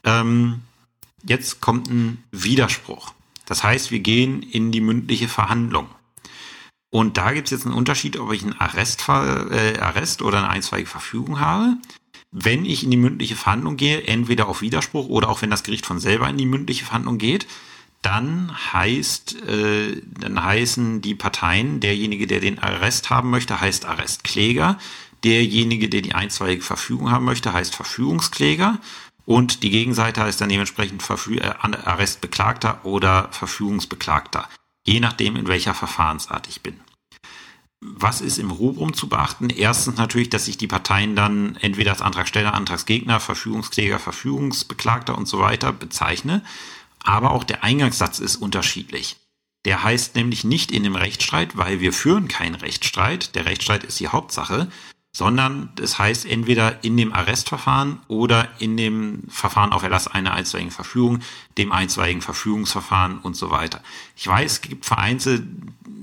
Ähm, jetzt kommt ein Widerspruch. Das heißt, wir gehen in die mündliche Verhandlung. Und da gibt es jetzt einen Unterschied, ob ich einen Arrest, äh, Arrest oder eine einstweilige Verfügung habe. Wenn ich in die mündliche Verhandlung gehe, entweder auf Widerspruch oder auch wenn das Gericht von selber in die mündliche Verhandlung geht, dann heißt, äh, dann heißen die Parteien, derjenige, der den Arrest haben möchte, heißt Arrestkläger. Derjenige, der die einstweilige Verfügung haben möchte, heißt Verfügungskläger und die Gegenseite heißt dann dementsprechend Verfü äh, Arrestbeklagter oder Verfügungsbeklagter, je nachdem, in welcher Verfahrensart ich bin. Was ist im Rubrum zu beachten? Erstens natürlich, dass sich die Parteien dann entweder als Antragsteller, Antragsgegner, Verfügungskläger, Verfügungsbeklagter und so weiter bezeichne. Aber auch der Eingangssatz ist unterschiedlich. Der heißt nämlich nicht in dem Rechtsstreit, weil wir führen keinen Rechtsstreit. Der Rechtsstreit ist die Hauptsache, sondern das heißt entweder in dem Arrestverfahren oder in dem Verfahren auf Erlass einer einstweiligen Verfügung, dem einstweiligen Verfügungsverfahren und so weiter. Ich weiß, es gibt vereinzelte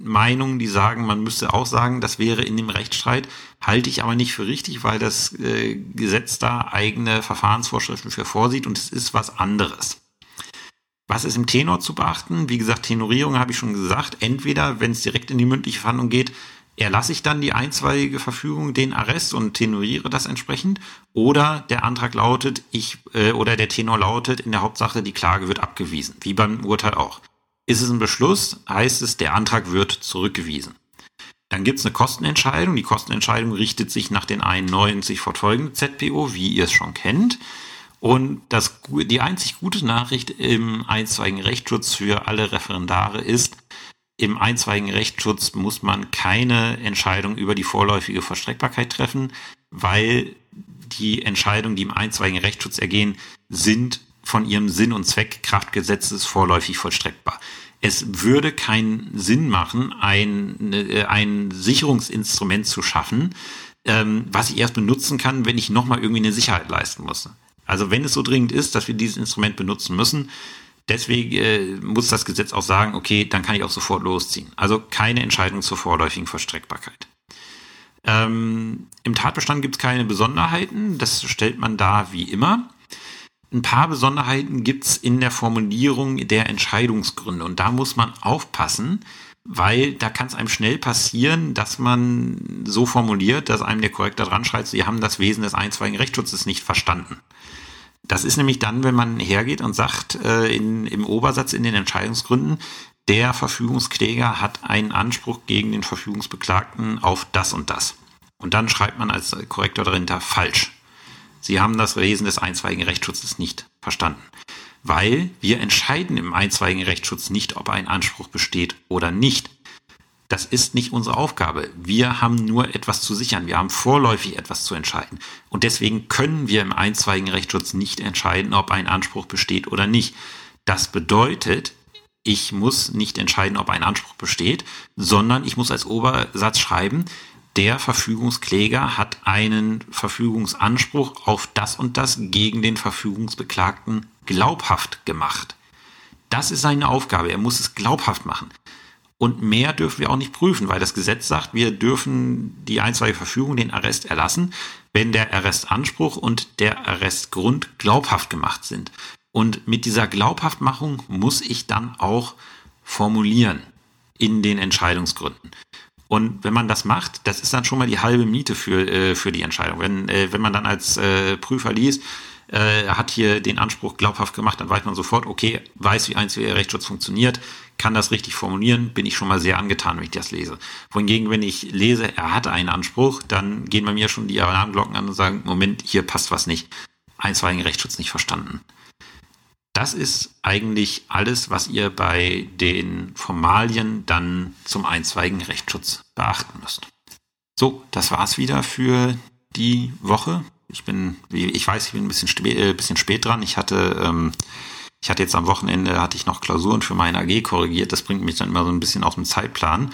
Meinungen, die sagen, man müsste auch sagen, das wäre in dem Rechtsstreit, halte ich aber nicht für richtig, weil das äh, Gesetz da eigene Verfahrensvorschriften für vorsieht und es ist was anderes. Was ist im Tenor zu beachten? Wie gesagt, Tenorierung habe ich schon gesagt. Entweder, wenn es direkt in die mündliche Verhandlung geht, erlasse ich dann die einstweilige Verfügung, den Arrest und tenoriere das entsprechend. Oder der Antrag lautet, ich äh, oder der Tenor lautet in der Hauptsache, die Klage wird abgewiesen, wie beim Urteil auch. Ist es ein Beschluss, heißt es, der Antrag wird zurückgewiesen. Dann gibt es eine Kostenentscheidung. Die Kostenentscheidung richtet sich nach den 91 fortfolgenden ZPO, wie ihr es schon kennt. Und das, die einzig gute Nachricht im einstweiligen Rechtsschutz für alle Referendare ist, im einstweiligen Rechtsschutz muss man keine Entscheidung über die vorläufige Vollstreckbarkeit treffen, weil die Entscheidungen, die im einstweiligen Rechtsschutz ergehen, sind von ihrem Sinn und Zweck Kraftgesetzes vorläufig vollstreckbar. Es würde keinen Sinn machen, ein, äh, ein Sicherungsinstrument zu schaffen, ähm, was ich erst benutzen kann, wenn ich nochmal irgendwie eine Sicherheit leisten muss. Also wenn es so dringend ist, dass wir dieses Instrument benutzen müssen, Deswegen äh, muss das Gesetz auch sagen, okay, dann kann ich auch sofort losziehen. Also keine Entscheidung zur vorläufigen Verstreckbarkeit. Ähm, Im Tatbestand gibt es keine Besonderheiten, das stellt man da wie immer. Ein paar Besonderheiten gibt es in der Formulierung der Entscheidungsgründe und da muss man aufpassen, weil da kann es einem schnell passieren, dass man so formuliert, dass einem der Korrektor dran schreibt, Sie haben das Wesen des einstweiligen Rechtsschutzes nicht verstanden. Das ist nämlich dann, wenn man hergeht und sagt, äh, in, im Obersatz in den Entscheidungsgründen, der Verfügungskläger hat einen Anspruch gegen den Verfügungsbeklagten auf das und das. Und dann schreibt man als Korrektor dahinter falsch. Sie haben das Wesen des einstweiligen Rechtsschutzes nicht verstanden. Weil wir entscheiden im einstweiligen Rechtsschutz nicht, ob ein Anspruch besteht oder nicht. Das ist nicht unsere Aufgabe. Wir haben nur etwas zu sichern. Wir haben vorläufig etwas zu entscheiden. Und deswegen können wir im einstweiligen Rechtsschutz nicht entscheiden, ob ein Anspruch besteht oder nicht. Das bedeutet, ich muss nicht entscheiden, ob ein Anspruch besteht, sondern ich muss als Obersatz schreiben, der Verfügungskläger hat einen Verfügungsanspruch auf das und das gegen den Verfügungsbeklagten glaubhaft gemacht. Das ist seine Aufgabe. Er muss es glaubhaft machen. Und mehr dürfen wir auch nicht prüfen, weil das Gesetz sagt, wir dürfen die einstweilige Verfügung, den Arrest erlassen, wenn der Arrestanspruch und der Arrestgrund glaubhaft gemacht sind. Und mit dieser Glaubhaftmachung muss ich dann auch formulieren in den Entscheidungsgründen. Und wenn man das macht, das ist dann schon mal die halbe Miete für, äh, für die Entscheidung. Wenn, äh, wenn man dann als äh, Prüfer liest, äh, hat hier den Anspruch glaubhaft gemacht, dann weiß man sofort, okay, weiß, wie einzelner Rechtsschutz funktioniert, kann das richtig formulieren, bin ich schon mal sehr angetan, wenn ich das lese. Wohingegen, wenn ich lese, er hatte einen Anspruch, dann gehen bei mir schon die Alarmglocken an und sagen, Moment, hier passt was nicht. Einstweiligen Rechtsschutz nicht verstanden. Das ist eigentlich alles, was ihr bei den Formalien dann zum einstweiligen Rechtsschutz beachten müsst. So, das war's wieder für die Woche. Ich bin, ich weiß, ich bin ein bisschen, spät, äh, bisschen spät dran. Ich hatte, ähm, ich hatte jetzt am Wochenende hatte ich noch Klausuren für meine AG korrigiert. Das bringt mich dann immer so ein bisschen aus dem Zeitplan.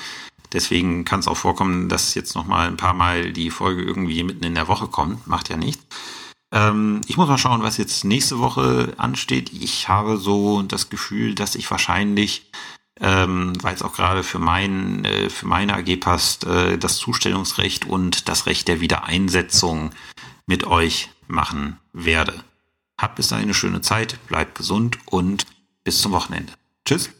Deswegen kann es auch vorkommen, dass jetzt noch mal ein paar Mal die Folge irgendwie mitten in der Woche kommt. Macht ja nichts. Ähm, ich muss mal schauen, was jetzt nächste Woche ansteht. Ich habe so das Gefühl, dass ich wahrscheinlich ähm, weil es auch gerade für, mein, äh, für meine AG passt, äh, das Zustellungsrecht und das Recht der Wiedereinsetzung mit euch machen werde. Habt bis dahin eine schöne Zeit, bleibt gesund und bis zum Wochenende. Tschüss.